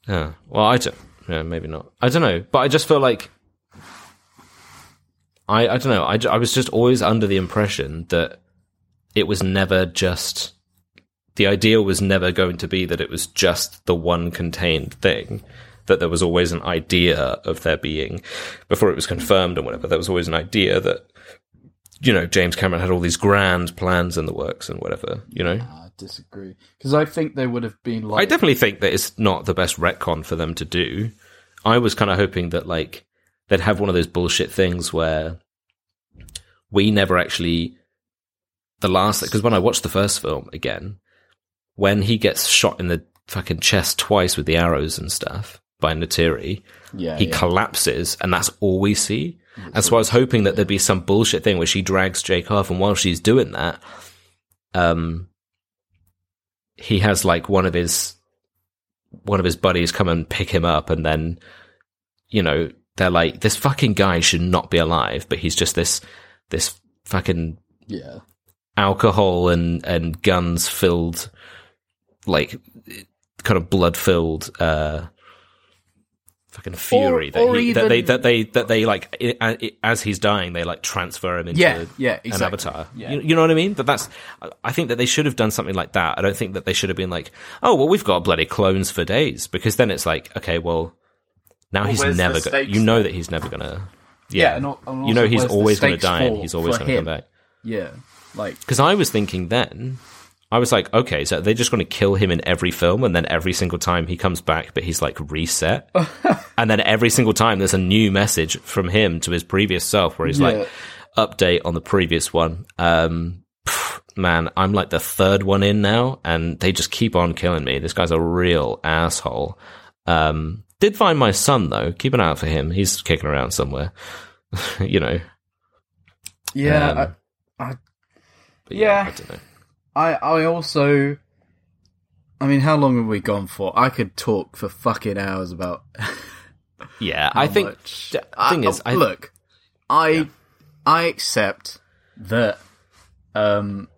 Yeah. Well, I don't. Yeah, maybe not. I don't know, but I just feel like I. I don't know. I, I was just always under the impression that it was never just the idea was never going to be that it was just the one contained thing. That there was always an idea of there being before it was confirmed and whatever. There was always an idea that you know James Cameron had all these grand plans in the works and whatever. You know. Ah, I disagree because I think they would have been I definitely think that it's not the best retcon for them to do. I was kind of hoping that like they'd have one of those bullshit things where we never actually the last because when I watched the first film again, when he gets shot in the fucking chest twice with the arrows and stuff, by Neytiri, Yeah, he yeah. collapses, and that's all we see. And so I was hoping that there'd be some bullshit thing where she drags Jake off, and while she's doing that, um, he has like one of his one of his buddies come and pick him up, and then you know they're like, this fucking guy should not be alive, but he's just this this fucking yeah. alcohol and and guns filled like kind of blood filled uh fucking fury that, or he, that they that they that they like as he's dying they like transfer him into Yeah, yeah, an avatar. Yeah. you, you know what i mean? But that's I- think that they should have done something like that. I don't think that they should have been like oh well we've got bloody clones for days because then it's like okay well now he's never gonna you know that he's never gonna yeah, Yeah, and al- and you know he's always gonna die and he's always gonna come back. Yeah. Like because I was thinking then, I was like, okay, so they're just going to kill him in every film, and then every single time he comes back, but he's like reset, and then every single time there's a new message from him to his previous self, where he's Yeah. like, update on the previous one. Um, pff, man, I'm like the third one in now, and they just keep on killing me. This guy's a real asshole. Um, did find my son though. Keep an eye out for him. He's kicking around somewhere. you know. yeah, Um, I, But Yeah. I don't know. I I also I mean, how long have we gone for? I could talk for fucking hours about Yeah, I think much- the thing I- is, I, look, I I accept that um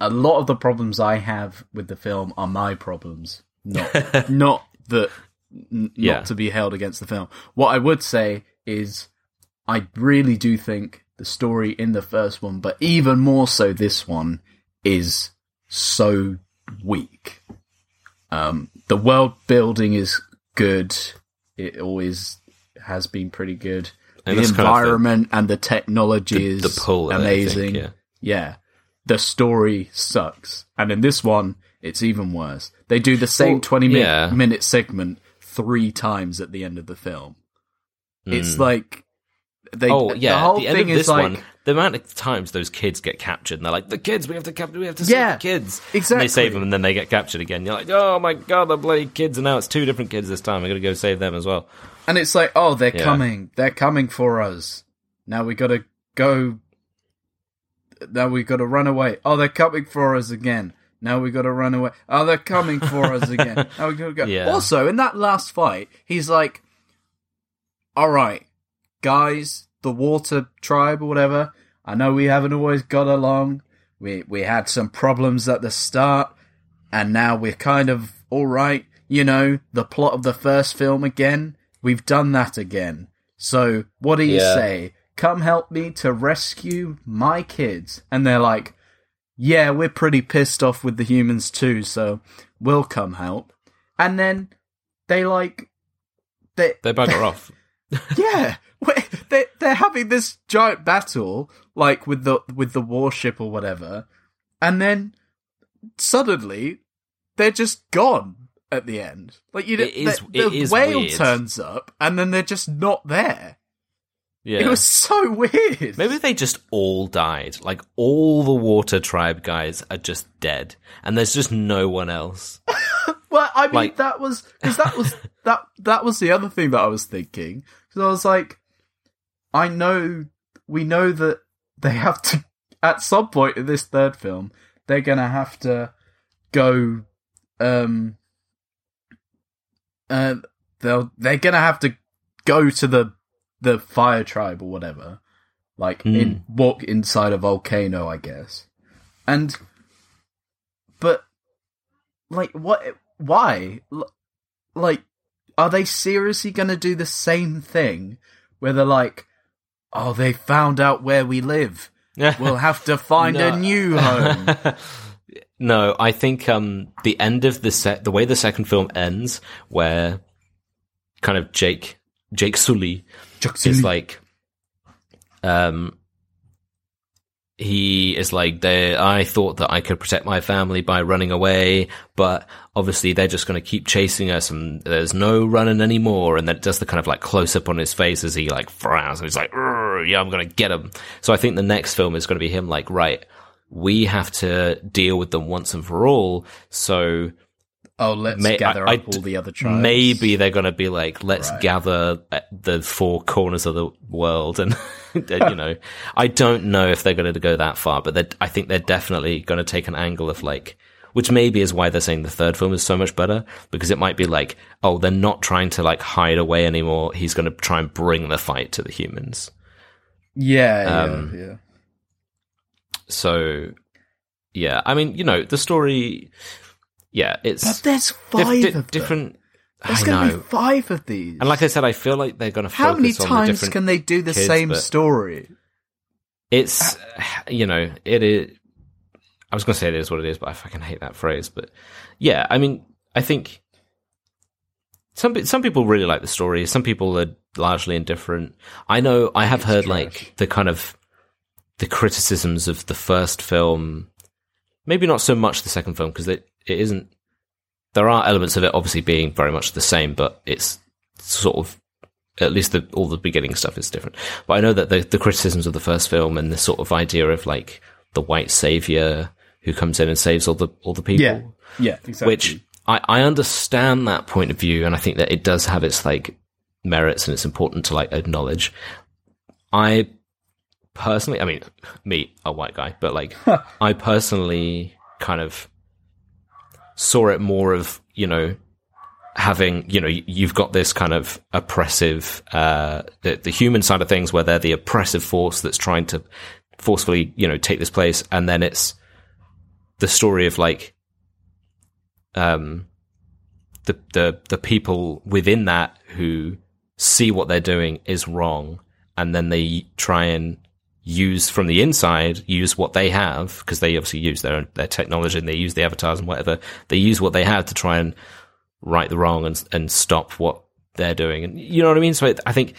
a lot of the problems I have with the film are my problems, not not that n- Yeah. not to be held against the film. What I would say is I really do think the story in the first one, but even more so this one, is so weak. Um, the world building is good. It always has been pretty good. And the that's kind of the- environment and the technology is the pull it, think, amazing. yeah. yeah. The story sucks. And in this one, it's even worse. They do the same Well, 20 minute, yeah. minute segment three times at the end of the film. It's like they Oh the yeah, whole the end thing is like one, the amount of times those kids get captured, and they're like, "The kids, we have to capture, we have to save Yeah, the kids." Exactly. And exactly. they save them, and then they get captured again. You're like, "Oh my god, the bloody kids!" And now it's two different kids this time. I got to go save them as well. And it's like, oh, they're Yeah. coming. They're coming for us. Now we gotta go. Now we gotta run away. Oh, they're coming for us again. Now we gotta run away. Oh, they're coming for us again. Now we gotta go. Yeah. Also, in that last fight, he's like, alright, guys, the water tribe or whatever, I know we haven't always got along. We, we had some problems at the start, and now we're kind of alright. You know, the plot of the first film again. We've done that again. So, what do you Yeah. say? Come help me to rescue my kids. And they're like, yeah, we're pretty pissed off with the humans too, so we'll come help. And then they like, they, They bugger off. yeah, they they're having this giant battle like with the with the warship or whatever, and then suddenly they're just gone at the end. Like you, know, It is- the, the whale weird. turns up, and then they're just not there. Yeah, It was so weird. maybe they just all died. Like all the water tribe guys are just dead, and there's just no one else. Well, I mean, Like- that was because that was that that was the other thing that I was thinking because I was like, I know we know that they have to at some point in this third film they're gonna have to go, um, uh, they'll they're gonna have to go to the the fire tribe or whatever, like in walk inside a volcano, I guess, and but like what why? Like are they seriously going to do the same thing where they're like oh they found out where we live. We'll have to find No. a new home. No, I think um, the end of the set, the way the second film ends, where kind of Jake Jake Sully is like, um, he is like, they, I thought that I could protect my family by running away, but obviously they're just going to keep chasing us and there's no running anymore. And that does the kind of like close up on his face as he like frowns and he's like, yeah, I'm going to get him. So I think the next film is going to be him like, right, we have to deal with them once and for all. So Oh, let's May- gather I- up I- all the other tribes. maybe they're going to be like, let's Right. gather at the four corners of the world, and, you know, I don't know if they're going to go that far, but I think they're definitely going to take an angle of like, which maybe is why they're saying the third film is so much better because it might be like, oh, they're not trying to like hide away anymore. He's going to try and bring the fight to the humans. Yeah, Um, yeah, yeah. So, yeah, I mean, you know, the story, yeah, it's But there's five di- of them. different. There's I going know. to be five of these. And like I said, I feel like they're going to How many on the times can they do the kids, same story? It's, you know, it is. I was going to say it is what it is, but I fucking hate that phrase. But yeah, I mean, I think some some people really like the story. Some people are largely indifferent. I know I have heard trash. like the kind of the criticisms of the first film. Maybe not so much the second film because it it isn't. There are elements of it obviously being very much the same, but it's sort of at least the, all the beginning stuff is different. But I know that the, the criticisms of the first film and the sort of idea of like the white savior who comes in and saves all the all the people, Yeah, yeah, exactly. which I, I understand that point of view, and I think that it does have its like merits, and it's important to like acknowledge. I personally, I mean, me, a white guy, but like, I personally kind of saw it more of you know having you know you've got this kind of oppressive uh the, the human side of things where they're the oppressive force that's trying to forcefully you know take this place. And then it's the story of like um the the the people within that who see what they're doing is wrong. And then they try and use from the inside use what they have because they obviously use their own, their technology and they use the avatars and whatever. They use what they have to try and right the wrong and and stop what they're doing. And you know what I mean? So I think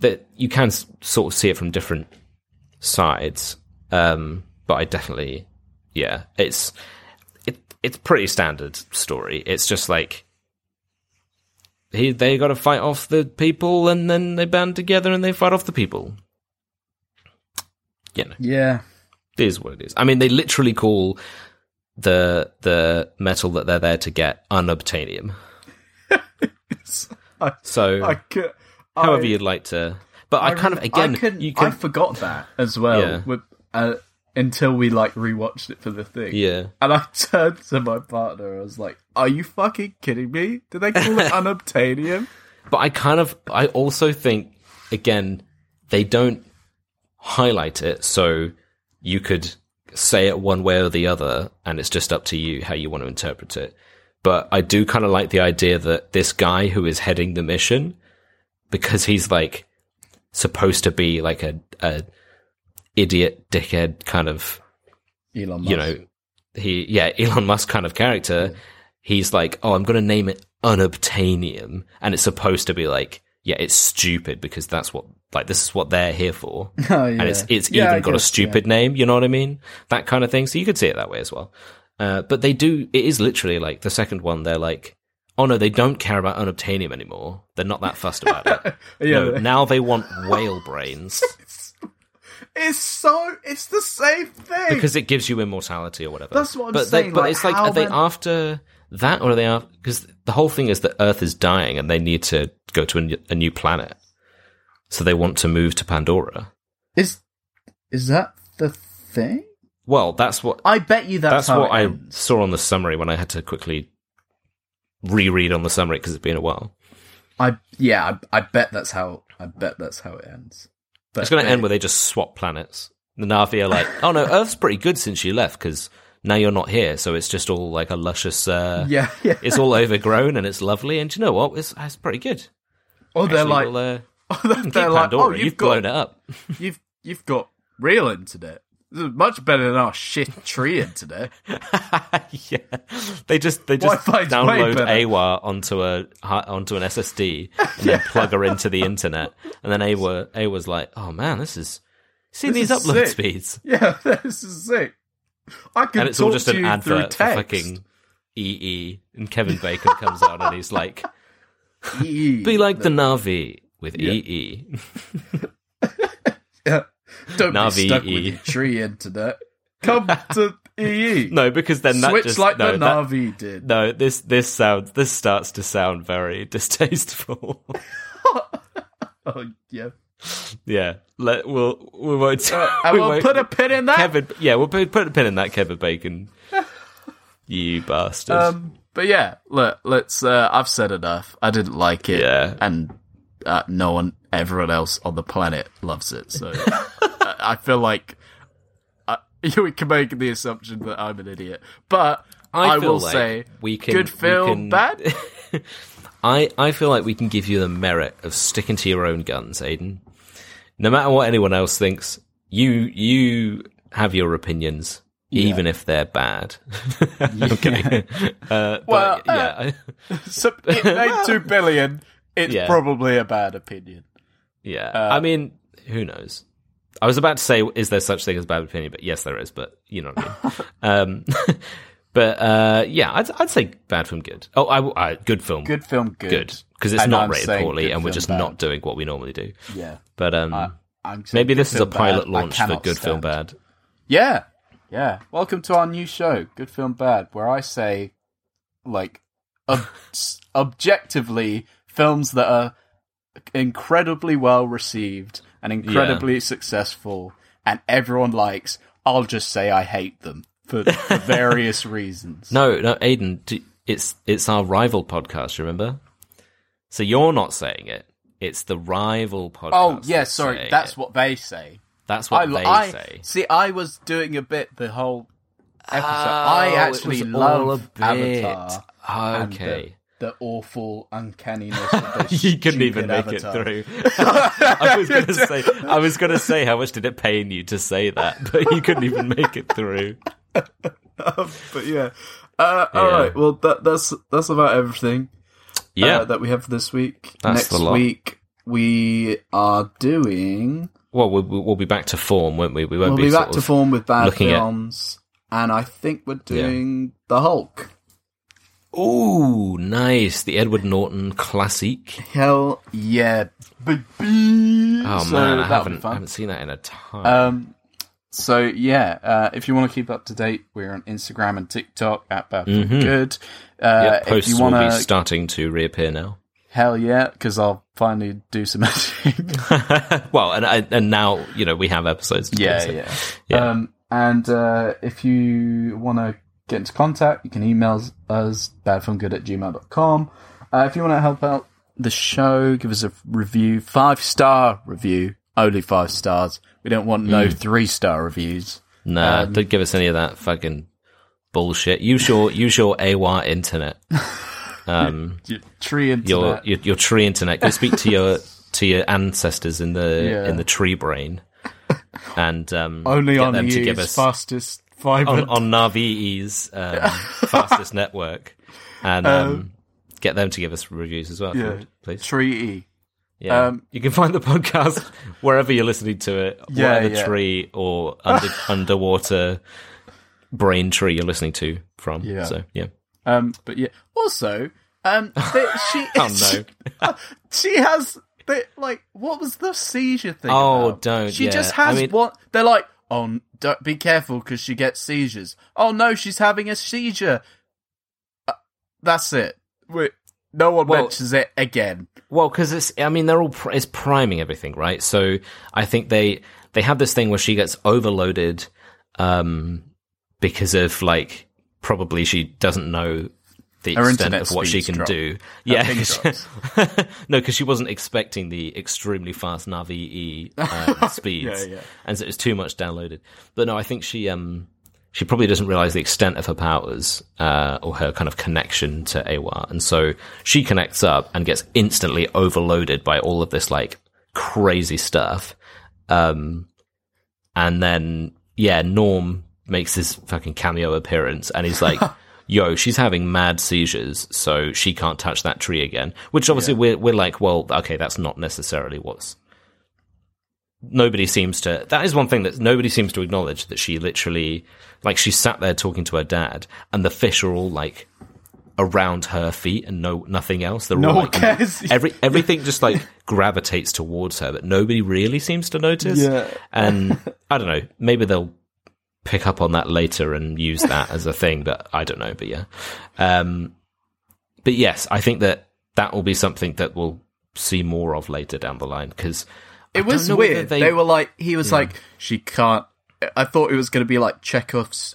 that you can sort of see it from different sides um but I definitely yeah it's it it's pretty standard story. It's just like he they got to fight off the people and then they band together and they fight off the people you know yeah, it is what it is. I mean, they literally call the the metal that they're there to get unobtainium. I, So, I could. however you'd like to, but I, kind of again, you I forgot that as well. Yeah. With, uh, until we like rewatched it for the thing. yeah, And I turned to my partner. I was like, "Are you fucking kidding me? Did they call it unobtainium?" but I kind of, I also think again, they don't highlight it, so you could say it one way or the other, and it's just up to you how you want to interpret it. But I do kind of like the idea that this guy who is heading the mission, because he's like supposed to be like a, a idiot dickhead kind of Elon Musk. you know he yeah Elon Musk kind of character. He's like, oh, I'm going to name it unobtainium, and it's supposed to be like, yeah, it's stupid because that's what like this is what they're here for, Oh, and it's it's Yeah, I even got a guess, stupid name. You know what I mean? That kind of thing. So you could see it that way as well. Uh, but they do. It is literally like the second one. They're like, oh no, they don't care about unobtainium anymore. They're not that fussed about it. Yeah, no, now they want whale brains It's so. It's the same thing. because it gives you immortality or whatever. That's what I'm but saying, They, but like, it's like, are they after that or are they after? Because the whole thing is that Earth is dying and they need to go to a, a new planet. So they want to move to Pandora. is is that the thing? Well, that's what I bet you that's, that's how what I saw on the summary when I had to quickly reread on the summary because it's been a while. I yeah. I, I bet that's how. I bet that's how it ends. But It's going to end where they just swap planets. The Na'vi are like, oh no, Earth's pretty good since you left because now you're not here. So it's just all like a luscious. Uh, Yeah, yeah. It's all overgrown and it's lovely. And do you know what? It's, it's pretty good. Or they're like, we'll, uh, they're, like, Pandora. oh, you've, you've got, blown it up. you've you've got real internet. This is much better than our shit tree internet. yeah, they just they just Wi-Fi's download. Eywa onto a onto an SSD and then plug her into the internet, and then Eywa Eywa's like, oh man, this is see This these is upload sick." speeds, Yeah, this is sick. I can and it's talk all just to an advert for fucking EE, and Kevin Bacon comes out and he's like, be like the Na'vi with Yeah. EE. Yeah. Don't Na'vi be stuck EE. with your tree internet. Come to EE. No, because then that Switch just like no, the that- Na'vi did. No, this this sounds this starts to sound very distasteful. Oh yeah. yeah, let we'll we won't. And we we'll won't- put a pin in that. Kevin. Yeah, we'll put, put a pin in that, Kevin Bacon. you bastard. Um, but yeah, look, let's. Uh, I've said enough. I didn't like it. Yeah. and uh, no one, everyone else on the planet loves it. So I, I feel like uh, we can make the assumption that I'm an idiot. But I, feel will like say, we can good film, can- bad. I I feel like we can give you the merit of sticking to your own guns, Aiden. No matter what anyone else thinks, you you have your opinions, even if they're bad. okay. Uh, Well, yeah, I- so it made two billion. It's Yeah. probably a bad opinion. yeah. Uh, I mean, who knows? I was about to say, is there such thing as bad opinion? But yes, there is. But you know what I mean. um, but uh, yeah, I'd, I'd say bad film, good. Oh, I, I good film, Good film, good. good because it's And not I'm rated poorly, and we're just bad. not doing what we normally do. Yeah, But um, I'm maybe this is a pilot bad. Launch for good film, bad. Yeah, yeah. Welcome to our new show, Good Film Bad, where I say, like, ob- objectively, films that are incredibly well received and incredibly successful, and everyone likes. I'll just say I hate them for, for various reasons. No, no, Aiden, do, it's it's our rival podcast. Remember? So you're not saying it. It's the rival podcast. Oh yeah, sorry. That's what they say. that's what I, they I say. see. I was doing a bit the whole episode. Oh, I actually love. Avatar. and uh, Okay. The, awful uncanniness of this You couldn't even make Avatar. it through. I was gonna say, I was gonna say, how much did it pain you to say that? But you couldn't even make it through. But yeah. Uh, All Yeah. right. Well, that, that's that's about everything Yeah. uh, that we have for this week. That's Next week we are doing. well, we'll, we'll be back to form, won't we? We won't We'll be, be back to form with bad looking at- films, and I think we're doing the Hulk. Ooh, nice. The Edward Norton classic. Hell yeah, baby! Oh So man, I haven't, I haven't seen that in a time. Um, so yeah, uh, if you want to keep up to date, we're on Instagram and TikTok at Bad Film Good. Uh, Mm-hmm. Yep, if posts you will be starting to reappear now. hell yeah, because I'll finally do some editing. well, and and now you know we have episodes. To do, yeah, so- yeah. Yeah. Um, and uh, if you want to get into contact, you can email us badfilmgood at gmail.com. Uh, if you want to help out the show, give us a review, five star review, only five stars. We don't want no Mm. three star reviews. Nah, Um, don't give us any of that fucking bullshit. Use your use your Eywa internet. Um, Your tree internet. your your tree internet. Go speak to your to your ancestors in the Yeah. in the tree brain, and um, only get on them the to give us fastest fiber. on, on Na'vi's um, fastest network, and um, get them to give us reviews as well, yeah. please. Tree E. Yeah, Um, you can find the podcast wherever you're listening to it, Yeah, whatever yeah. tree or under, underwater brain tree you're listening to from. Yeah. So yeah. Um, but yeah. Also, um, she Oh no. she has the, like what was the seizure thing? Oh, about? don't, She yeah. just I has mean- what they're like. Oh, don't be careful because she gets seizures. Oh no, she's having a seizure. Uh, that's it. we no one Well- mentions it again. Well, because it's, I mean, they're all, pr- it's priming everything, right? So I think they, they have this thing where she gets overloaded, um, because of like, probably she doesn't know the Her extent of what she can do. Her yeah. no, because she wasn't expecting the extremely fast Na'vi um, speeds. Yeah, yeah. And so it was too much downloaded. But no, I think she, um, she probably doesn't realize the extent of her powers uh, or her kind of connection to Eywa, and so she connects up and gets instantly overloaded by all of this like crazy stuff. Um, and then yeah, Norm makes his fucking cameo appearance, and he's like. Yo, she's having mad seizures, so she can't touch that tree again. Which obviously we're we're like, well, okay, that's not necessarily what's nobody seems to that is one thing that nobody seems to acknowledge that she literally like she sat there talking to her dad and the fish are all like around her feet and no nothing else they're No all like cares. every everything just like gravitates towards her but nobody really seems to notice Yeah. and i don't know maybe they'll pick up on that later and use that as a thing, but I don't know. But yeah, um, but yes, I think that that will be something that we'll see more of later down the line because it was weird. They... they... were like, he was yeah. like, she can't. I thought it was going to be like Chekhov's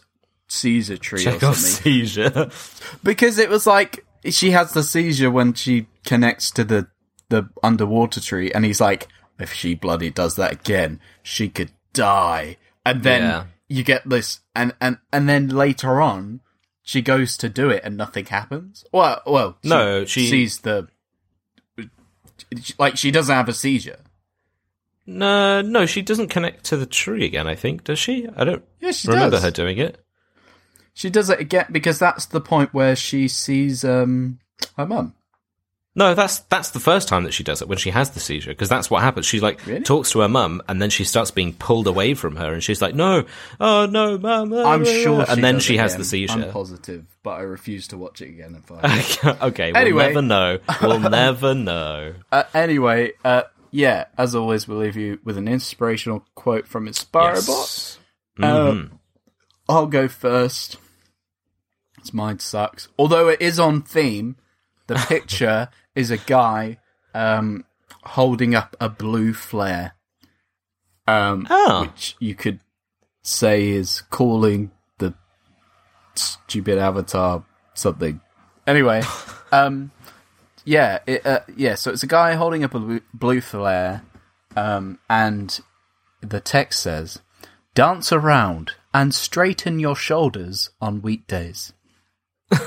seizure tree Chekhov's seizure because it was like she has the seizure when she connects to the the underwater tree, and he's like, if she bloody does that again, she could die. And then yeah. You get this, and and and then later on, she goes to do it, and nothing happens. Well, well, she no, she sees the like she doesn't have a seizure. No, no, she doesn't connect to the tree again. I think does she? I don't. Yeah, she remember does. her doing it. She does it again because that's the point where she sees um, her mum. No, that's that's the first time that she does it when she has the seizure because that's what happens. She like really? talks to her mum and then she starts being pulled away from her and she's like, "No, oh no, mum." I'm sure, and then she has the seizure. I'm positive, but I refuse to watch it again. If I okay, we'll anyway. never know. We'll never know. Uh, anyway, uh, yeah. As always, we'll leave you with an inspirational quote from InspiroBot. Yes. Mm-hmm. Uh, I'll go first. It's Mine sucks. Although it is on theme, the picture is a guy um, holding up a blue flare. Um, oh. Which you could say is calling the stupid avatar something. Anyway, um, yeah, it, uh, yeah. So it's a guy holding up a blue flare, um, and the text says, "Dance around and straighten your shoulders on weekdays."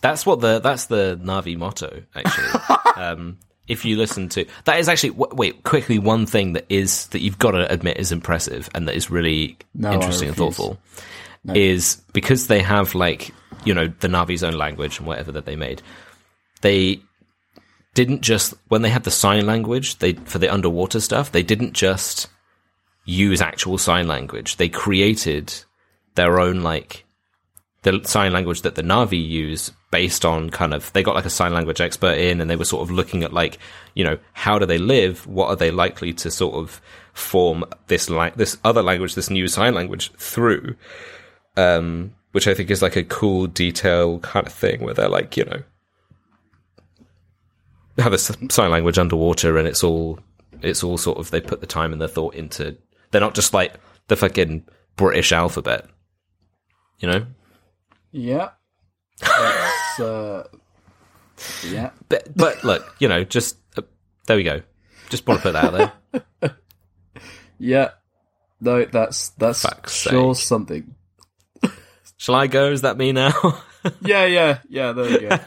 that's what the that's the Na'vi motto actually. um, if you listen to that is actually wait quickly one thing that is that you've got to admit is impressive and that is really no, interesting and thoughtful no. is because they have like you know the Na'vi's own language and whatever that they made. They didn't just when they had the sign language they for the underwater stuff they didn't just use actual sign language they created their own like the sign language that the Na'vi use based on kind of they got like a sign language expert in and they were sort of looking at like you know how do they live? What are they likely to sort of form this like this other language this new sign language through? Um which i think is like a cool detail kind of thing where they're like you know have a sign language underwater and it's all it's all sort of they put the time and the thought into they're not just like the fucking british alphabet you know yeah. uh, yeah. But, but look, you know, just uh, there we go. Just want to put that out there. yeah. No, that's that's Fuck's sure sake. something. Shall I go? Is that me now? yeah, yeah, yeah. There we go.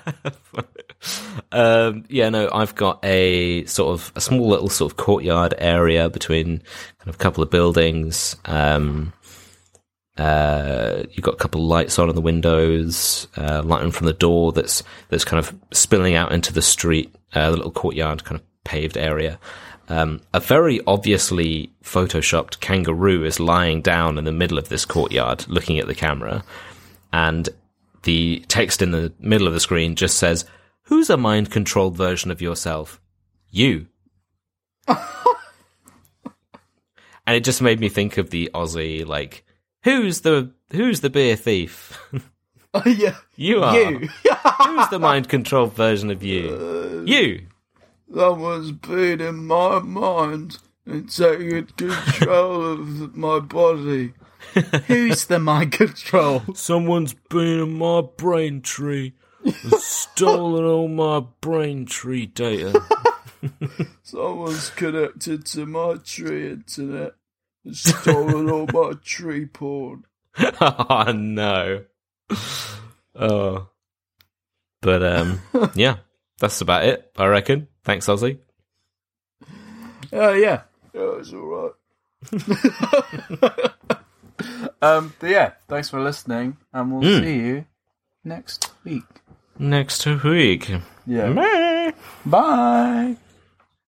um, yeah, no, I've got a sort of a small little sort of courtyard area between kind of a couple of buildings. Um, uh, you've got a couple of lights on in the windows, uh, lighting from the door that's that's kind of spilling out into the street, uh, the little courtyard kind of paved area. Um, a very obviously photoshopped kangaroo is lying down in the middle of this courtyard, looking at the camera, and the text in the middle of the screen just says, "Who's a mind-controlled version of yourself? You." and it just made me think of the Aussie like Who's the who's the beer thief? Oh yeah, you are. You. who's the mind controlled version of you? Uh, you. Someone's been in my mind and taking control of my body. Who's the mind control? Someone's been in my brain tree and stolen all my brain tree data. Someone's connected to my tree internet stolen all my tree porn. oh no. Oh. But um yeah, that's about it, I reckon. Thanks, Ozzy. Uh yeah. Yeah, it's alright. um but yeah, thanks for listening and we'll mm. see you next week. Next week. Yeah. Bye. Bye.